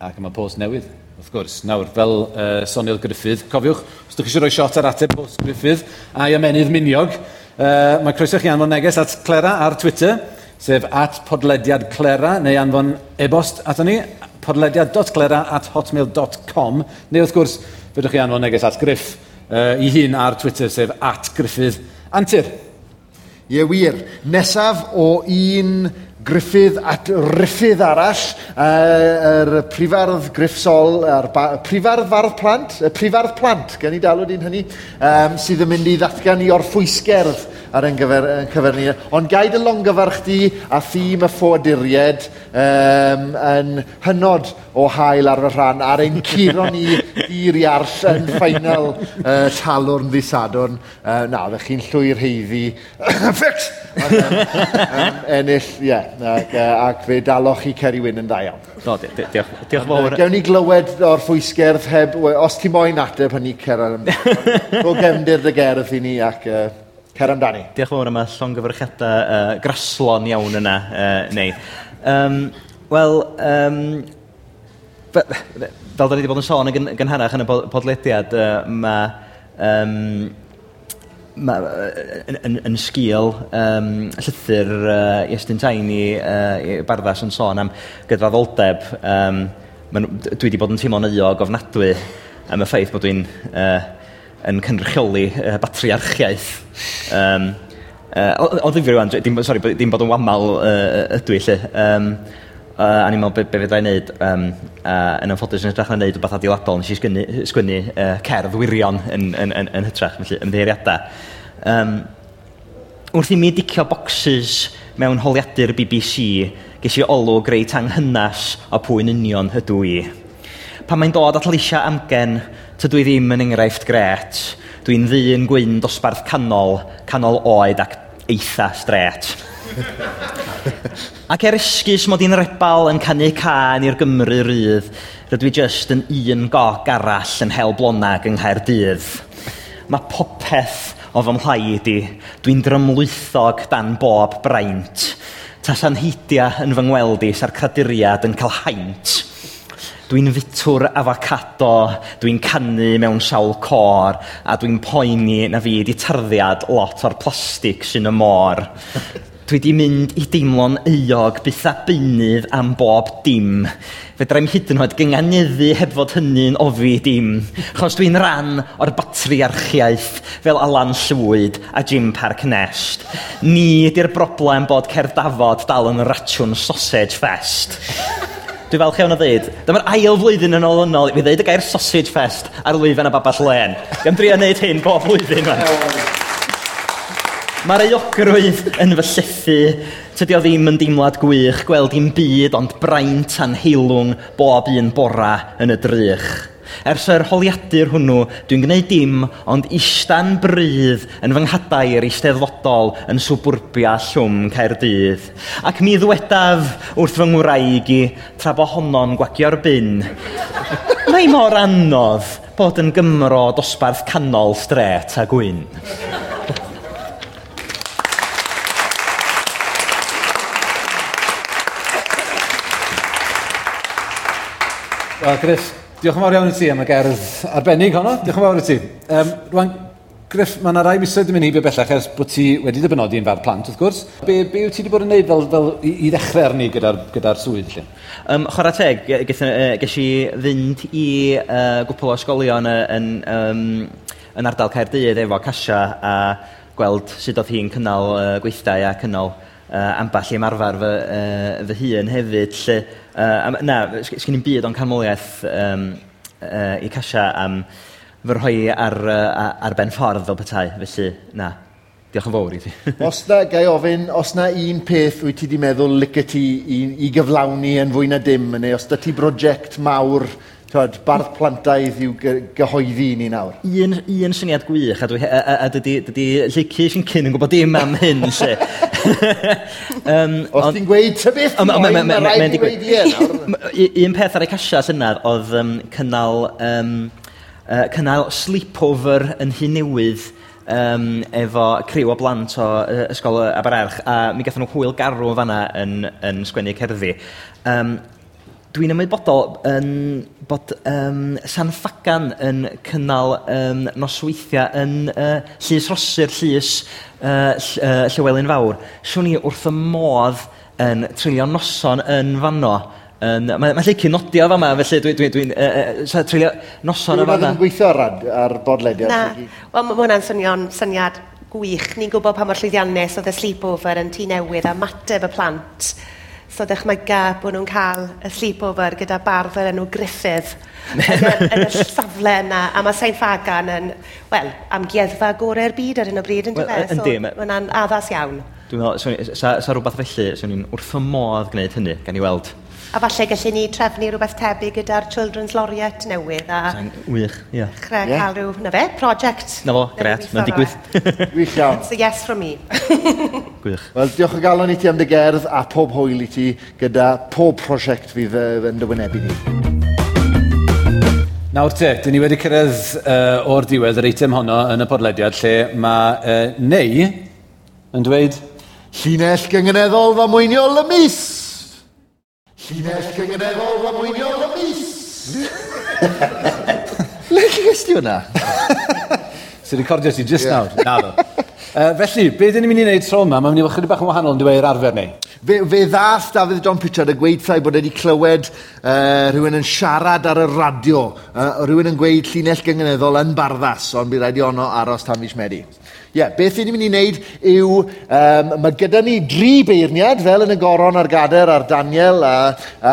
ac yma post newydd. Wrth gwrs, nawr, fel uh, Sonil Griffith, cofiwch, os ydych chi eisiau rhoi shot ar ateb post Griffith a ymenydd Miniog, uh, mae croeso chi anfon neges at Clera ar Twitter, sef at podlediad Clera, neu anfon e-bost ato ni, podlediad.clera at hotmail.com, neu wrth gwrs, fydwch chi anfon neges at Griff uh, i hun ar Twitter, sef at Griffith Antir. Ie wir, nesaf o un griffydd at riffydd arall, yr uh, prifardd griffsol, yr prifardd fardd plant, y prifardd plant, gen i dalwyd un hynny, um, sydd yn mynd i ddatgan i orffwysgerdd ar ein gyfer, cyfer ni. Ond gaid y longyfarch di a thîm y ffoduried um, yn hynod o hael ar y rhan ar ein curo ni i'r iarll yn ffeinal uh, talwrn ddisadwn. Uh, na, fe chi'n llwy'r heiddi. Fix! Um, um, ennill, ie. Yeah, ac, ac fe dalwch chi Ceri Wyn yn da iawn. No, di di diolch, diolch fawr. Gewn ni glywed o'r ffwysgerdd heb... Os ti moyn ateb hynny, Cera. go gefndir dy gerdd i ni ac... Uh, Cer amdani. Diolch yn fawr am y llongyfrchiadau uh, graslon iawn yna, uh, neu. Um, Wel, um, fel da ni wedi bod yn sôn yn gynharach yn y podlediad, uh, mae um, ma, yn, yn, yn sgil um, llythyr uh, Iestyn Tain i, uh, i Barddas yn sôn am gydfaddoldeb. Um, dwi wedi bod yn teimlo'n eio gofnadwy am y ffaith bod dwi'n uh, yn cynrychioli uh, batriarchiaeth. Um, uh, o ddifio rwan, dim, sorry, dim bod yn wamal uh, ydw i lle. Um, uh, a ni'n meddwl be, be fydda i'n neud um, uh, yn ymffodus yn hytrach na neud rhywbeth adeiladol nes i sgynnu, sgwynnu uh, cerdd wirion yn, yn, yn, yn hytrach felly ymddeiriadau um, wrth i mi dicio bocsys mewn holiadur BBC ges i olw greu tanghynas o pwy'n union ydw i pan mae'n dod at leisia amgen Tydw i ddim yn enghraifft gret. Dwi'n ddyn gwyn dosbarth canol, canol oed ac eitha stret. ac er esgus mod i'n rebal yn canu can i'r Gymru rydd, rydw i jyst yn un gog arall yn hel blonag yng Nghaerdydd. Mae popeth o fy mhlaid i, dwi'n drymlwythog dan bob braint. Ta sanheidia yn fy ngweld i sa'r craduriad yn cael haint Dwi'n fitwr afacado, dwi'n canu mewn sawl cor, a dwi'n poeni na fi di tarddiad lot o'r plastig sy'n y môr. (laughs) dwi di mynd i deimlo'n euog a beunydd am bob dim. Fedrai'm hyd yn oed gynganeddu heb fod hynny'n ofi dim. Chos dwi'n ran o'r batriarchiaeth fel Alan Llwyd a Jim Park Nest. Ni di'r broblem bod Cerdafod dal yn ratiwn sausage fest. Dwi'n falch iawn o ddeud, dyma'r ail flwyddyn yn olynol i fi ddeud y gair sausage fest ar lwyfan a baball len. Gan drio wneud hyn bob blwyddyn man. Mae'r eogrwydd yn fy llethu, tydi o ddim yn deimlad gwych, gweld i'n byd ond braint a'n heilwng bob un bora yn y drych. Ers yr holiadur hwnnw, dwi'n gwneud dim, ond istan brydd yn fy nghadair eisteddfodol yn swbwrbia llwm Caerdydd. Ac mi ddwedaf wrth fy ngwraig i tra bo honno'n gwagio'r bin. (laughs) Mae mor anodd bod yn Gymro dosbarth canol stret a gwyn. Wel, Chris, Diolch yn fawr iawn i ti am y gerdd arbennig honno. Diolch yn fawr i ti. Um, rwan, Griff, mae yna rai misoedd yn mynd i be bellach ers bod ti wedi dibynodi yn fawr plant, wrth gwrs. Be, be wyt ti wedi bod yn gwneud fel, fel i, i ddechrau arni gyda'r gyda swydd? Lle? Um, Chora teg, ges i fynd i uh, gwpl o ysgolion yn, um, yn ardal Caerdydd efo Casia a gweld sut oedd hi'n cynnal uh, gweithdau a cynnal uh, amball i ymarfer fy, uh, fy hun hefyd. Lle, Uh, na, sgen i'n byd o'n canmoliaeth um, uh, i Casia am fy rhoi ar, uh, ar ben ffordd fel petai, felly na. Diolch yn fawr i ti. (laughs) os na, gai ofyn, os na un peth wyt ti wedi meddwl lyca ti i, i gyflawni yn fwy na dim, neu os da ti brosiect mawr tywed, barth plantaidd yw gyhoeddi ni nawr. Un, un syniad gwych, a, dwi, a, a, a dydy, dydy Lici sy'n cyn yn gwybod dim am hyn, se. (laughs) um, Os ti'n gweud tybyth, mae'n rhaid i gweud ie nawr. (laughs) Un peth ar ei casias yna oedd um, cynnal, um, uh, cynnal sleepover yn hun newydd um, efo criw o blant o uh, ysgol Abererch a mi gathen nhw hwyl garw fanna yn, yn sgwennu cerddi. Um, Dwi'n ymwybodol yn bod um, San Fagan yn cynnal um, nosweithiau yn uh, Llys Rosir, Llys uh, uh, Llywelyn Fawr. Swn i wrth y modd yn trilio noson yn fanno. Um, mae, mae lle cynodio fa ma, felly dwi'n dwi, dwi, dwi, uh, uh, trilio noson yn fanno. Dwi'n gweithio ar, ar bodlediad. Na, wel, mae hwnna'n swnio'n syniad gwych. Ni'n gwybod pa mor llwyddiannus oedd y sleepover yn tu newydd a mateb y plant So ddechmyga bod nhw'n cael y sleepover gyda bardd o'r enw Griffith yn, y, (laughs) yn y safle yna. A mae Sain Fagan yn, wel, amgueddfa gorau'r byd ar hyn o bryd yn well, dyfe. So, Mae'n addas iawn. Dwi'n meddwl, sa, sa rhywbeth felly, swn i'n wrth y modd gwneud hynny, gan i weld A falle gallu ni trefnu rhywbeth tebyg gyda'r Children's Laureate newydd. A Wych, ie. Yeah. Chre yeah. cael rhyw, na fe, project. Na fo, gret, mae'n digwydd. (laughs) Wych iawn. It's a yes from me. (laughs) Gwych. Wel, diolch o galon i ti am dy gerdd a pob hwyl i ti gyda pob prosiect fydd yn dywynebu ni. Nawr te, dyn ni wedi cyrraedd uh, o'r diwedd yr eitem honno yn y podlediad lle mae uh, neu yn dweud... Llinell gyngeneddol fa mwynio y mis! Llinell gyngredol fa mwynio y mis! Le chi gysdi hwnna? (laughs) Sy'n recordio ti just nawr. Na ddo. Uh, felly, be dyn ni'n mynd i wneud tro yma, mae'n mynd i fod chydig bach yn wahanol yn dweud arfer neu. Fe, fe ddath David John Pritchard y gweithau bod wedi clywed uh, rhywun yn siarad ar y radio, uh, rhywun yn gweud llinell gyngeneddol yn barddas, ond bydd rhaid i ono aros tan fis Medi. Ie, yeah, beth ni'n mynd i wneud yw, um, mae gyda ni dri beirniad, fel yn y goron a'r gader a'r Daniel, a,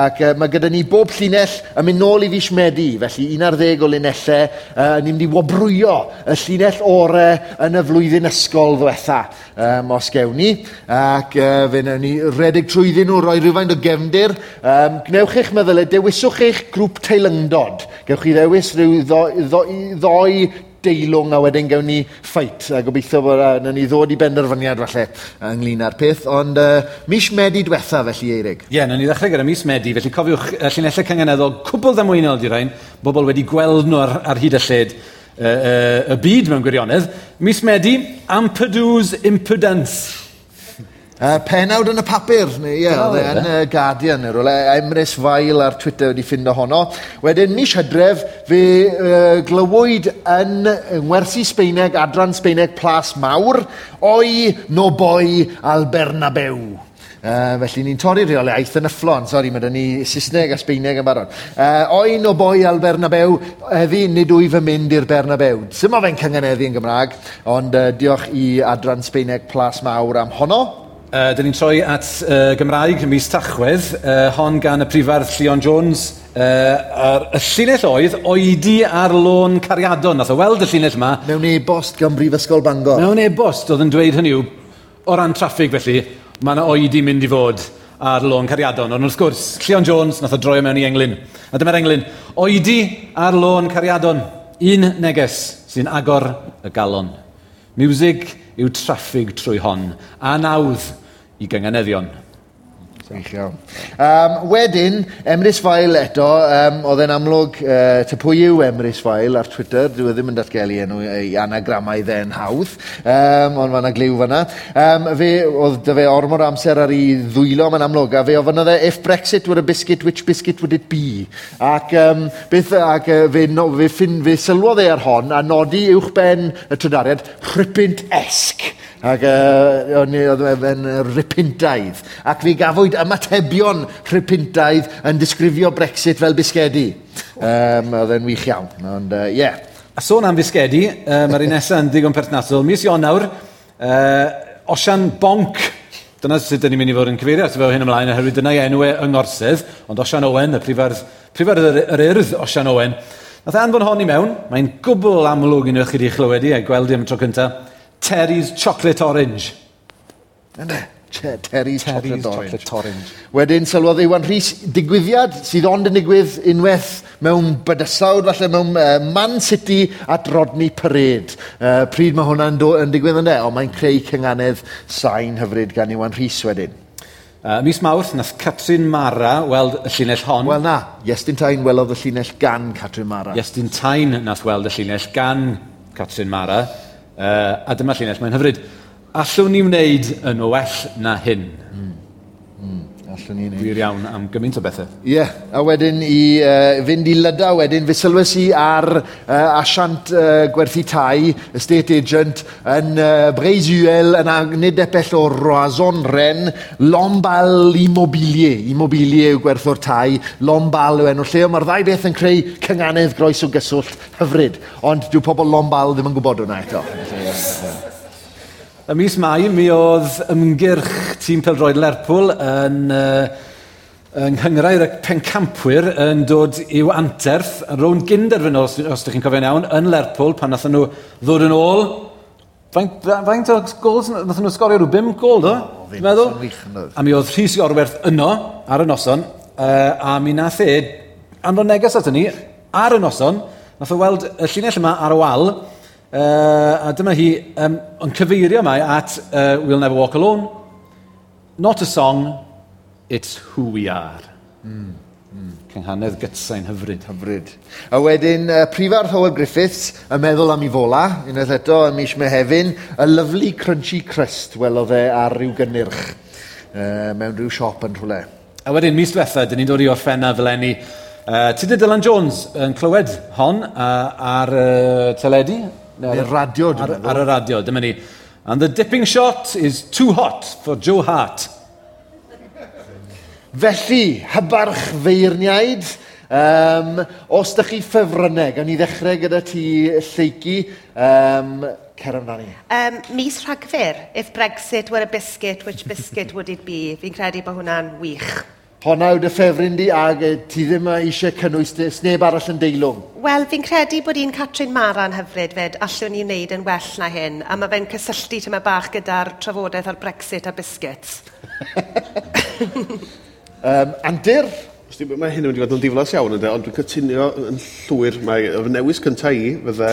ac uh, mae gyda ni bob llinell yn mynd nôl i fish medu, felly 11 o linellau, uh, ni'n mynd i wobrwyo y llinell ore yn y flwyddyn ysgol ddwetha, um, os gewn ni, ac uh, fe wnawn ni redeg trwyddyn nhw roi rhywfaint o gefndir. Um, gnewch eich meddylau, dewiswch eich grŵp teilyngdod, gewch chi ddewis rhyw ddoi ddo, ddo, ddo, deilwng a wedyn gawn ni ffait. A gobeithio bod uh, na ni ddod i benderfyniad falle ynglyn â'r peth. Ond uh, mis Medi diwetha felly, Eirig. Ie, yeah, na ni ddechrau gyda mis Medi. Felly cofiwch uh, llunellau cyngeneddol cwbl ddamweinol di rhain. Bobl wedi gweld nhw ar, ar hyd y lled uh, uh, y byd mewn gwirionedd. Mis Medi, Ampedw's Impudence. Uh, penawd yn y papur, neu ie, yeah, oedd e yn y Guardian neu rwle, Emrys Fael ar Twitter wedi ffind honno. Wedyn, mis hydref, fe uh, glywyd yn ngwersi Sbeineg, adran Sbeineg Plas Mawr, oi no boi al Bernabeu. Uh, felly ni'n torri reolau aeth yn yfflon. Sori, mae ni Saesneg a Sbeineg yn barod. Uh, oen o boi al Bernabeu, heddi nid wyf yn mynd i'r Bernabeu. Dyma fe'n cyngeneddu yn Gymraeg, ond uh, diolch i Adran Sbeineg Plas Mawr am honno. Uh, Dyn ni'n troi at uh, Gymraeg mis Tachwedd, uh, hon gan y prifardd Llion Jones. Uh, a'r, y llinell oedd oedi ar lôn cariadon. Nath o weld y llinell yma. Mewn e-bost gan Brifysgol Bangor. Mewn e-bost oedd yn dweud hynny yw, o ran traffig felly, mae yna oedi mynd i fod ar lôn cariadon. Ond wrth gwrs, Llion Jones nath o droi mewn i englyn. A dyma'r englyn, oedi ar lôn cariadon. Un neges sy'n agor y galon. Music yw traffig trwy hon a nawdd i gyngeneddion. Gwych iawn. Um, wedyn, Emrys Fael eto, um, oedd e'n amlwg uh, te pwy yw Emrys Fael ar Twitter, dwi e ddim yn datgelu enw ei anagramau dde'n hawdd, um, ond mae'na gliw fanna. Um, fe, oedd dy fe ormod amser ar ei ddwylo, mae'n amlwg, a fe ofynodd e, if Brexit were a biscuit, which biscuit would it be? Ac, um, beth, ac uh, fe, no, fe, fin, fe sylwodd e ar hon a nodi uwchben y trydariad rhypint esg. Ac uh, o'n i oedd efen ripintaidd. Ac fi gafwyd ymatebion ripintaidd yn disgrifio Brexit fel bisgedi. Um, oedd e'n wych iawn. Ond, uh, yeah. A sôn am fisgedi, uh, mae'r un nesaf yn digon perthnasol. Mis Ionawr, uh, Osian Bonc, dyna sut dyn ni'n mynd i fod yn cyfeirio at fel hyn ymlaen, oherwydd dyna i enw e yng Ngorsedd, ond Osian Owen, y prifardd, prifardd yr urdd Osian Owen, nath e anfon hon i mewn, mae'n gwbl amlwg i nhw chi wedi chlywed i a gweld i am tro cyntaf, Terry's Chocolate Orange. Yna, Terry's, Terry's Chocolate, Orange. Chocolate Orange. Wedyn sylwodd Iwan Rhys digwyddiad sydd ond yn digwydd unwaith mewn bydysawd, falle mewn uh, Man City at Rodney Parade. Uh, pryd mae hwnna'n yn digwydd yna, ond mae'n creu cynganedd sain hyfryd gan Iwan Rhys wedyn. Uh, mis Mawrth, nath Catrin Mara weld y llinell hon. Wel na, Iestyn Tain welodd y llinell gan Catrin Mara. Iestyn Tain nath weld y llinell gan Catrin Mara. Uh, a dyma llinell, mae'n hyfryd. Allwn ni wneud yn well na hyn. Mm. Mm allwn ni wneud. Wir iawn am gymaint o bethau. Ie, yeah. a wedyn i uh, fynd i lyda, wedyn, fe sylwes i ar uh, asiant uh, gwerthu tai, estate agent, yn uh, Breisuel, yn nid epell o Roazon Ren, Lombal Immobilier. Immobilier yw gwerthwr tai, Lombal yw enw lle, mae'r ddau beth yn creu cynganedd groes o gyswllt hyfryd. Ond dyw pobl Lombal ddim yn gwybod hwnna eto. Y mis Mai, mi oedd ymgyrch tîm Peldroed Lerpwl yn uh, yng Nghyngrair y pencampwyr yn dod i'w anterth yn rownd gynderfyn, os, os ydych chi'n cofio'n iawn, yn Lerpwl pan nath nhw ddod yn ôl. Faint, faint o gols, nath nhw sgorio rhyw 5 gol, do? O, fi'n meddwl? A mi oedd Rhys Gorwerth yno, ar y noson, uh, a mi nath e anfon neges at ni, ar y noson, nath o weld y llinell yma ar y wal, Uh, a dyma hi um, yn cyfeirio mai at uh, We'll Never Walk Alone. Not a song, it's who we are. Mm. Mm. Cynghanedd gytsain hyfryd. Hyfryd. A wedyn, uh, prifardd Howard Griffiths, y meddwl am i fola, unwaith eto, ym mis Mehefin, y lyflu crunchy crust, welodd e ar ryw gynnyrch uh, mewn rhyw siop yn rhywle. A wedyn, mis diwetha, dyn ni'n dod i orffenna fel enni. Uh, Tydy Dylan Jones yn clywed hon uh, ar uh, teledu, No, radio, ar, ar, ar, y radio, dyma ni. And the dipping shot is too hot for Joe Hart. Felly, hybarch feirniaid, um, os da chi ffefrynnau, gawn i ddechrau gyda ti lleici, um, cer amdani. Um, mis Rhagfyr, if Brexit were a biscuit, which biscuit would it be? Fi'n credu bod hwnna'n wych honna yw dy ffefryn di ag e, ti ddim eisiau cynnwys dy, sneb arall yn deilwng. Wel, fi'n credu bod un Catrin Mara'n hyfryd fed, allwn ni wneud yn well na hyn, a mae fe'n cysylltu tyma bach gyda'r trafodaeth ar Brexit a biscuits. um, (laughs) Andir? Mae hyn yn mynd i fod yn diflas iawn ynddo, ond dwi'n cytunio yn llwyr. Mae y newis cyntaf i fydde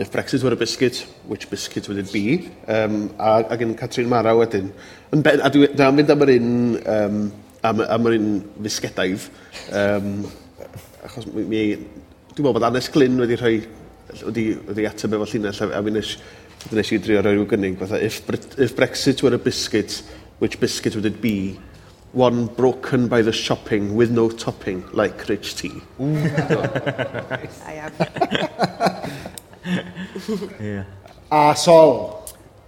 if Brexit were a biscuit, which biscuit would it be? Um, ag, ag yn Catrin Mara wedyn. Yn ben, a dwi'n mynd am yr un um, am, am yr un fisgedaidd. Um, achos mi, mi, dwi'n meddwl bod Anes Glyn wedi rhoi wedi, wedi ateb efo llinell a, mi nes, nes i drio rhoi rhyw gynnig fatha if, if Brexit were a biscuit which biscuit would it be one broken by the shopping with no topping like rich tea (laughs) I am (laughs) yeah. a Sol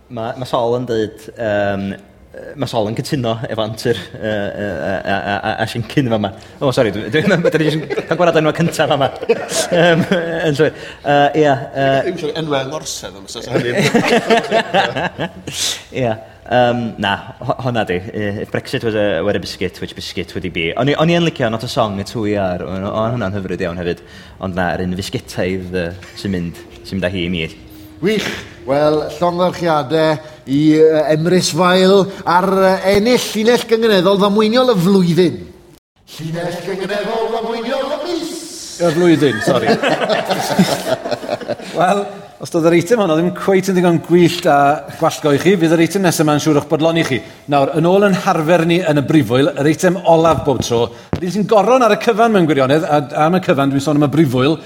mae ma Sol yn dweud um, Mae Sol yn cytuno efo antur a Siencyn yma. O, sori, dwi'n dwi, dwi, (laughs) cael gwarad enwa cyntaf yma. um, yn sori. (laughs) Ia. Enwa ngorsedd yma, sas hynny. Ia. Um, na, honna di. If Brexit was a, were a biscuit, which biscuit would he be? O'n i yn licio not a song y twy ar, o'n hwnna'n hyfryd iawn hefyd. Ond na, yr un fisgitaidd uh, sy'n mynd, sy'n mynd â hi i mi. Wych, wel, llongorchiadau i uh, Emrys Fael ar uh, ennill llinell gyngeneddol ddamweiniol y flwyddyn. Llinell gyngeneddol ddamweiniol y mis! Y flwyddyn, sori. (laughs) wel, os doedd yr eitem honno ddim cweit yn ddigon gwyllt a gwallgo i chi, fydd yr eitem nesaf yma'n siŵr o'ch bodlon i chi. Nawr, yn ôl yn harfer ni yn y brifwyl, yr eitem olaf bob tro, ydy'n sy'n goron ar y cyfan mewn gwirionedd, a am y cyfan dwi'n sôn am y brifwyl,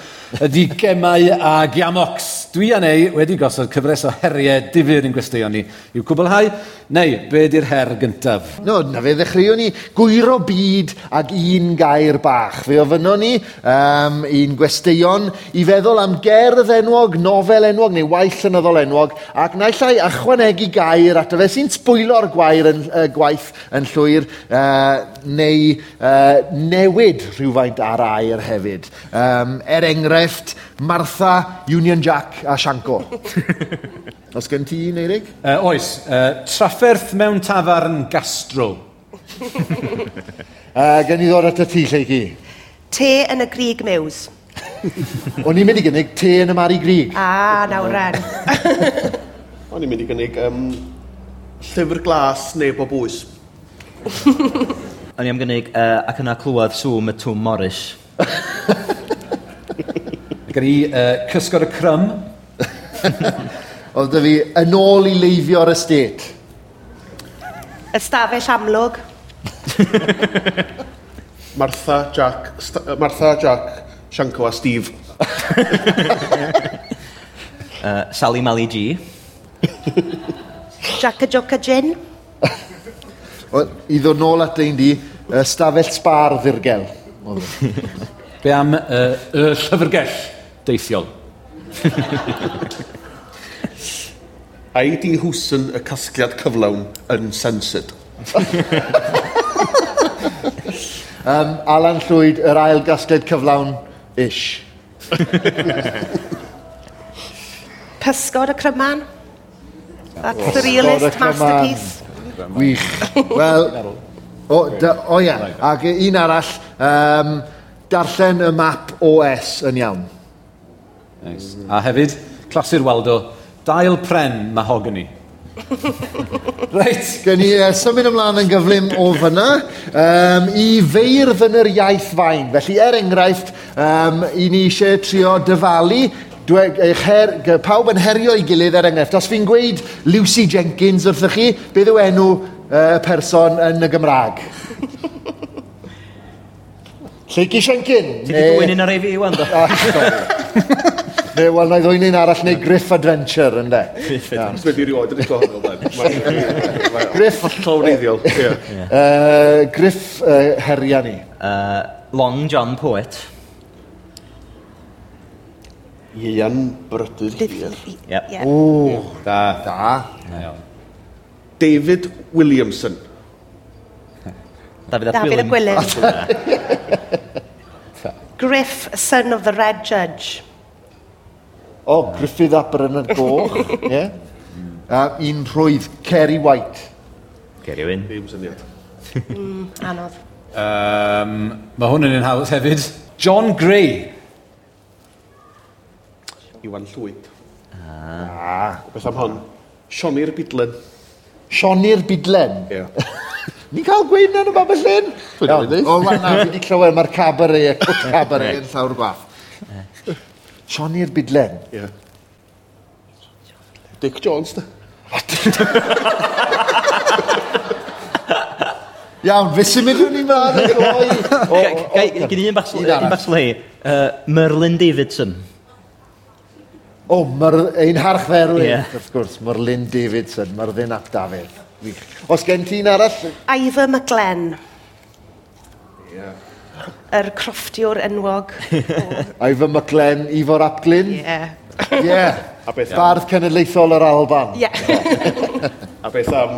ydy gemau a giamox. Dwi a neu wedi gosod cyfres o heriau difyr yn gwestiwn ni i'w cwblhau, neu be di'r her gyntaf? No, na fe ddechreuwn ni gwyro byd ag un gair bach. Fe ofynno ni um, un gwestiwn i feddwl am gerdd enwog nofel lefel enwog neu waith llenyddol enwog, ac naillai ychwanegu gair ato fe sy'n sbwylo'r gwair yn, uh, gwaith yn llwyr uh, neu uh, newid rhywfaint ar air hefyd. Um, er enghraifft, Martha, Union Jack a Sianco. (laughs) Os gen ti un, Eirig? Uh, oes, uh, trafferth mewn tafarn gastro. (laughs) uh, gen i ddod at y ti, Lleigi. Te yn y Grig Mews. (laughs) O'n i'n mynd i gynnig te yn y Mari Grig. A, nawr ren. (laughs) O'n i'n mynd i gynnig um, llyfr glas neu bob bwys. (laughs) O'n i am gynnig uh, ac yna clywed sŵm y Twm Morris. Gyda i uh, cysgod y crym. Oedd dy fi yn ôl i leifio'r estet. Ystafell amlwg. Martha Jack, Martha Jack Shanko a Steve. (laughs) uh, Sally Mally G. Jaca Joca Gin. I ddod nôl at ein di, uh, stafell sbar ddirgel. Be am uh, y llyfrgell deithiol? A i di hwsyn y casgliad cyflawn yn sensid. um, Alan Llwyd, yr ail gasgliad cyflawn Ish. Pysgod y Cryman. That's the realist masterpiece. Wych. Wel, o, da, o ia, ac un arall, um, darllen y map OS yn iawn. Nice. A hefyd, clasur Waldo, dail pren mahogany. (laughs) Reit, gen i uh, symud ymlaen yn gyflym o fyna um, i feirdd yn yr iaith fain. Felly, er enghraifft, um, i ni eisiau trio dyfalu eich her, pawb yn herio i gilydd er enghraifft. Os fi'n gweud Lucy Jenkins wrthych chi, beth yw enw uh, person yn y Gymraeg? (laughs) Lle gisiau'n cyn? Ti wedi dwy'n un ar ei fi, wan, do? Ah, (laughs) ne, wel, na i ddwy'n un arall neu Griff Adventure, ynddo. Griff Adventure. Wedi rioed yn eich gwahanol, ben. Griff. Hollol reiddiol. Griff heria ni. Long John Poet. Ian Brydydd Hir. Yep. O, da. Da. David Williamson. David Ap David Dafydd Ap Gwilym. Griff, son of the Red Judge. O, oh, Griffith ap yr yn y goch. (laughs) yeah. uh, un rhwydd, Kerry White. Kerry Wyn. Ddim syniad. mm, anodd. Um, mae hwn yn un hawdd hefyd. John Gray. Iwan Llwyd. Ah. ah. Beth am hon? Sionir Bidlen. Sionir Bidlen? Ie. Yeah. (laughs) Ni cael gwein yn y babell un? O, na, fi wedi clywed mae'r cabaret y (laughs) cwt cabaret yn llawr gwaith. Sioni'r bidlen. Ie. Dick Jones, da. (laughs) Iawn, fe symudwn ni'n mynd Gyn i un bach le. Merlin Davidson. O, oh, ein harch ferwyn, yeah. wrth gwrs, Merlin Davidson, Merlin ap Dafydd. Wych. Os gen ti'n arall? Iver McGlenn. Ie. Yeah. Yr er crofftiwr enwog. (laughs) Iver McGlenn, Ifor Apglyn. Ie. Yeah. Ie. (laughs) Yeah. Bardd cenedlaethol yr Alban. Ie. Yeah. (laughs) A beth am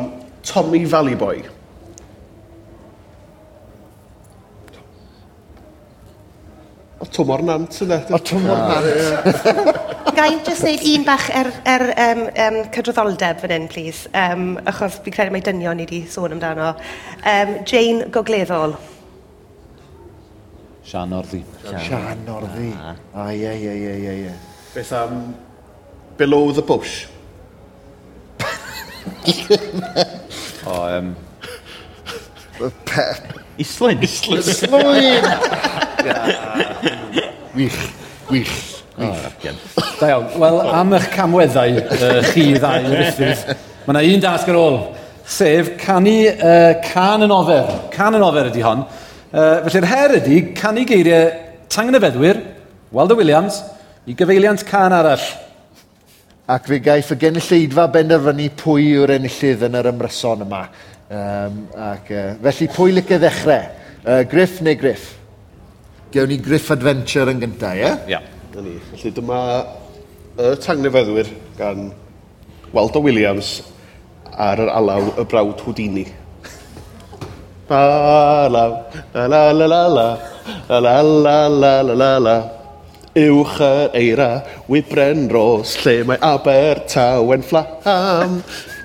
Tommy Valleyboy? O tymor nant yna. O tymor nant. Ga i'n just neud un bach er, er um, um, cydroddoldeb fan hyn, please, um, achos fi'n credu mai dynion ni wedi sôn amdano. Um, Jane Gogleddol. Sian Orddi. Sian Orddi. A ie, ie, ie, ie, ie. Beth am Below the Bush? o, um... Islwyn. Islwyn. Islwyn! Wych, wych. Da iawn. Wel, am eich camweddau uh, chi ddau yn rhyffydd, mae yna un dasg ar ôl, sef canu uh, can yn ofer. Can yn ofer ydy hon. Uh, felly'r her ydy canu geiriau Tangen y Feddwyr, Waldo Williams, i gyfeiliant can arall. Ac fe gaiff y genulleidfa benderfynu pwy yw'r enillydd yn yr ymryson yma. Um, ac, uh, felly pwy lyc ddechrau? Uh, griff neu griff? Gewn ni griff adventure yn gyntaf, ie? Yeah? Ie. Yeah. Na ni. Felly dyma y tangnefeddwyr gan Waldo Williams ar yr alaw y brawd Houdini. Ba la la la la la la la la la la la la Uwch yr eira, wybren ros, lle mae Abertaw yn fflam.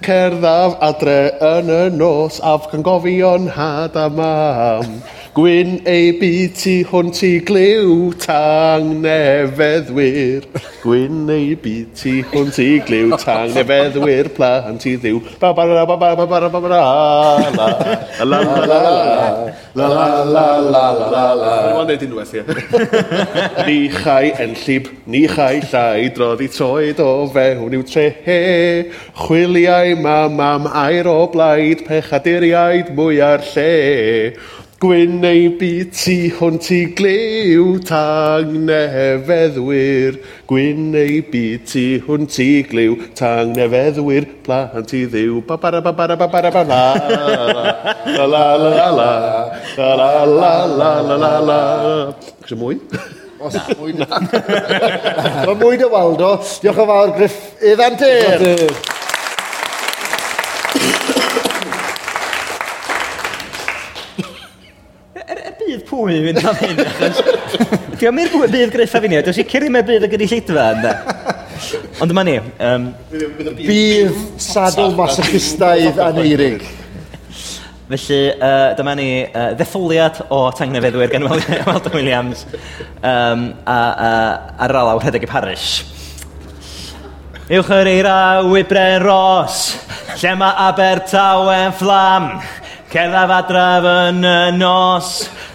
Cerddaf adre yn y nos, af gan gofion had a mam. Gwyn ei bu ti hwn ti glyw tang nefeddwyr. Gwyn ei bu ti hwn ti glyw tang nefeddwyr plant i ddiw. Ba ba ba ba ba ba ba ba ba la la la la la la la la la la Mae'n neud unwaith, ie. (laughs) Ni chai enllib, ni chai llai, drodd i troed o fewn i'w tre. Chwiliau mam am air o blaid, pechaduriaid mwy ar lle. Gwyn neu byd ti hwnt i glew tang nefeddwyr. Gwyn neu byd ti hwnt i glew tang nefeddwyr. Plant i ddiw. Ba bara ba bara ba bara ba la la la la la la la la la la la la la. Chos mwy? Os mwy na. Mae mwy dy waldo. Diolch yn fawr Griff Iddan Dyr. pwy fynd am hyn. Fi (laughs) am i'r bydd greffa fi ni, dwi'n sicr i mewn bydd y gynulleidfa, ynda. Ond dyma ni. Um, bydd sadl masochistaidd aneirig. Felly, uh, dyma ni uh, ddetholiad o tangnefeddwyr gan (laughs) Waldo Williams um, a, a, ar alaw rhedeg y parish. Uwch yr eira wybren ros, lle mae Abertawe'n fflam, cerddaf adref yn y nos,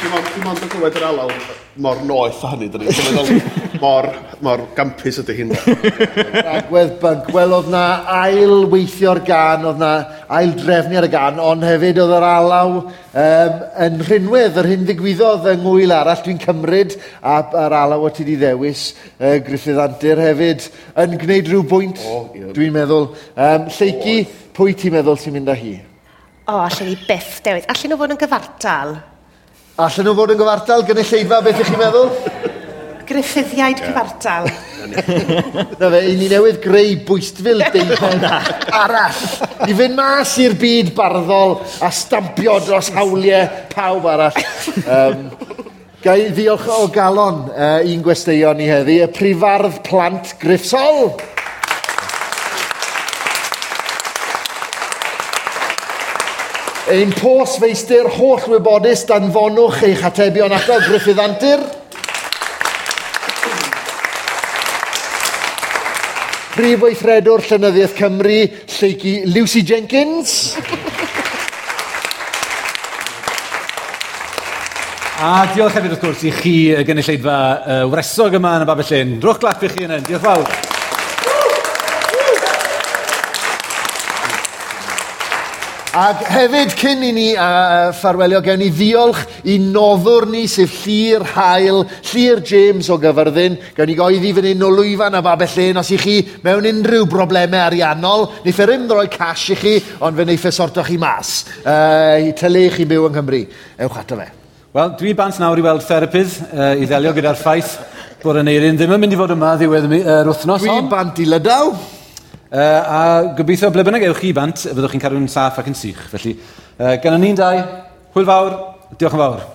Kimon, Kimon, tukku vai terä laulata. mor noeth o hynny, dyn ni'n mor, mor gampus ydy hyn. Agwedd bync, wel oedd na ail weithio'r gan, oedd na ail drefnu ar y gan, ond hefyd oedd yr alaw um, yn rhinwedd, yr hyn ddigwyddodd yng ngwyl arall dwi'n cymryd, a yr alaw o ti di ddewis, uh, Griffith Antur hefyd, yn gwneud rhyw bwynt, oh, dwi'n meddwl. Um, Lleici, pwy ti'n meddwl sy'n mynd â hi? O, allan ni byth, Dewis. Allan nhw fod yn gyfartal. Allen nhw fod yn gyfartal gynulleidfa, beth ych chi'n meddwl? Griffiddiaid cyfartal. (laughs) Na fe, ni newydd greu bwystfil deipen arall. I fynd mas i'r byd barddol a stampio dros hawliau pawb arall. Um, Gai ddiolch o galon uh, un gwesteion ni heddi, y prifardd plant Griffsol. Ein pos feistr holl wybodus danfonwch eich atebion ato Griffith Antur. Prif weithredwr Llynyddiaeth Cymru, Lleici Lucy Jenkins. A diolch hefyd wrth gwrs i chi, y gynulleidfa uh, wresog yma yn y babellyn. Rwch glap i chi yn hyn. Diolch fawr. Ac hefyd cyn i ni uh, ffarwelio, gewn ni ddiolch i noddwr ni sef Llyr Hael, Llyr James o Gyfyrddin. Gewn ni goeddi fan hyn o lwyfan a babell un. Os i chi mewn unrhyw broblemau ariannol, Ni ffer ddim droi cash i chi, ond fe neiff e sorto chi mas. Uh, I tylu chi byw yng Nghymru. Ewch ato fe. Wel, dwi bant nawr i weld therapydd uh, i ddelio gyda'r ffaith bod yn eirin ddim yn mynd i fod yma ddiwedd yr uh, wythnos. Dwi bant i lydaw. Uh, a gobeithio ble bynnag ewch chi bant, fyddwch chi'n cadw'n saff ac yn sych. Felly, uh, gan ni'n dau, hwyl fawr, diolch yn fawr.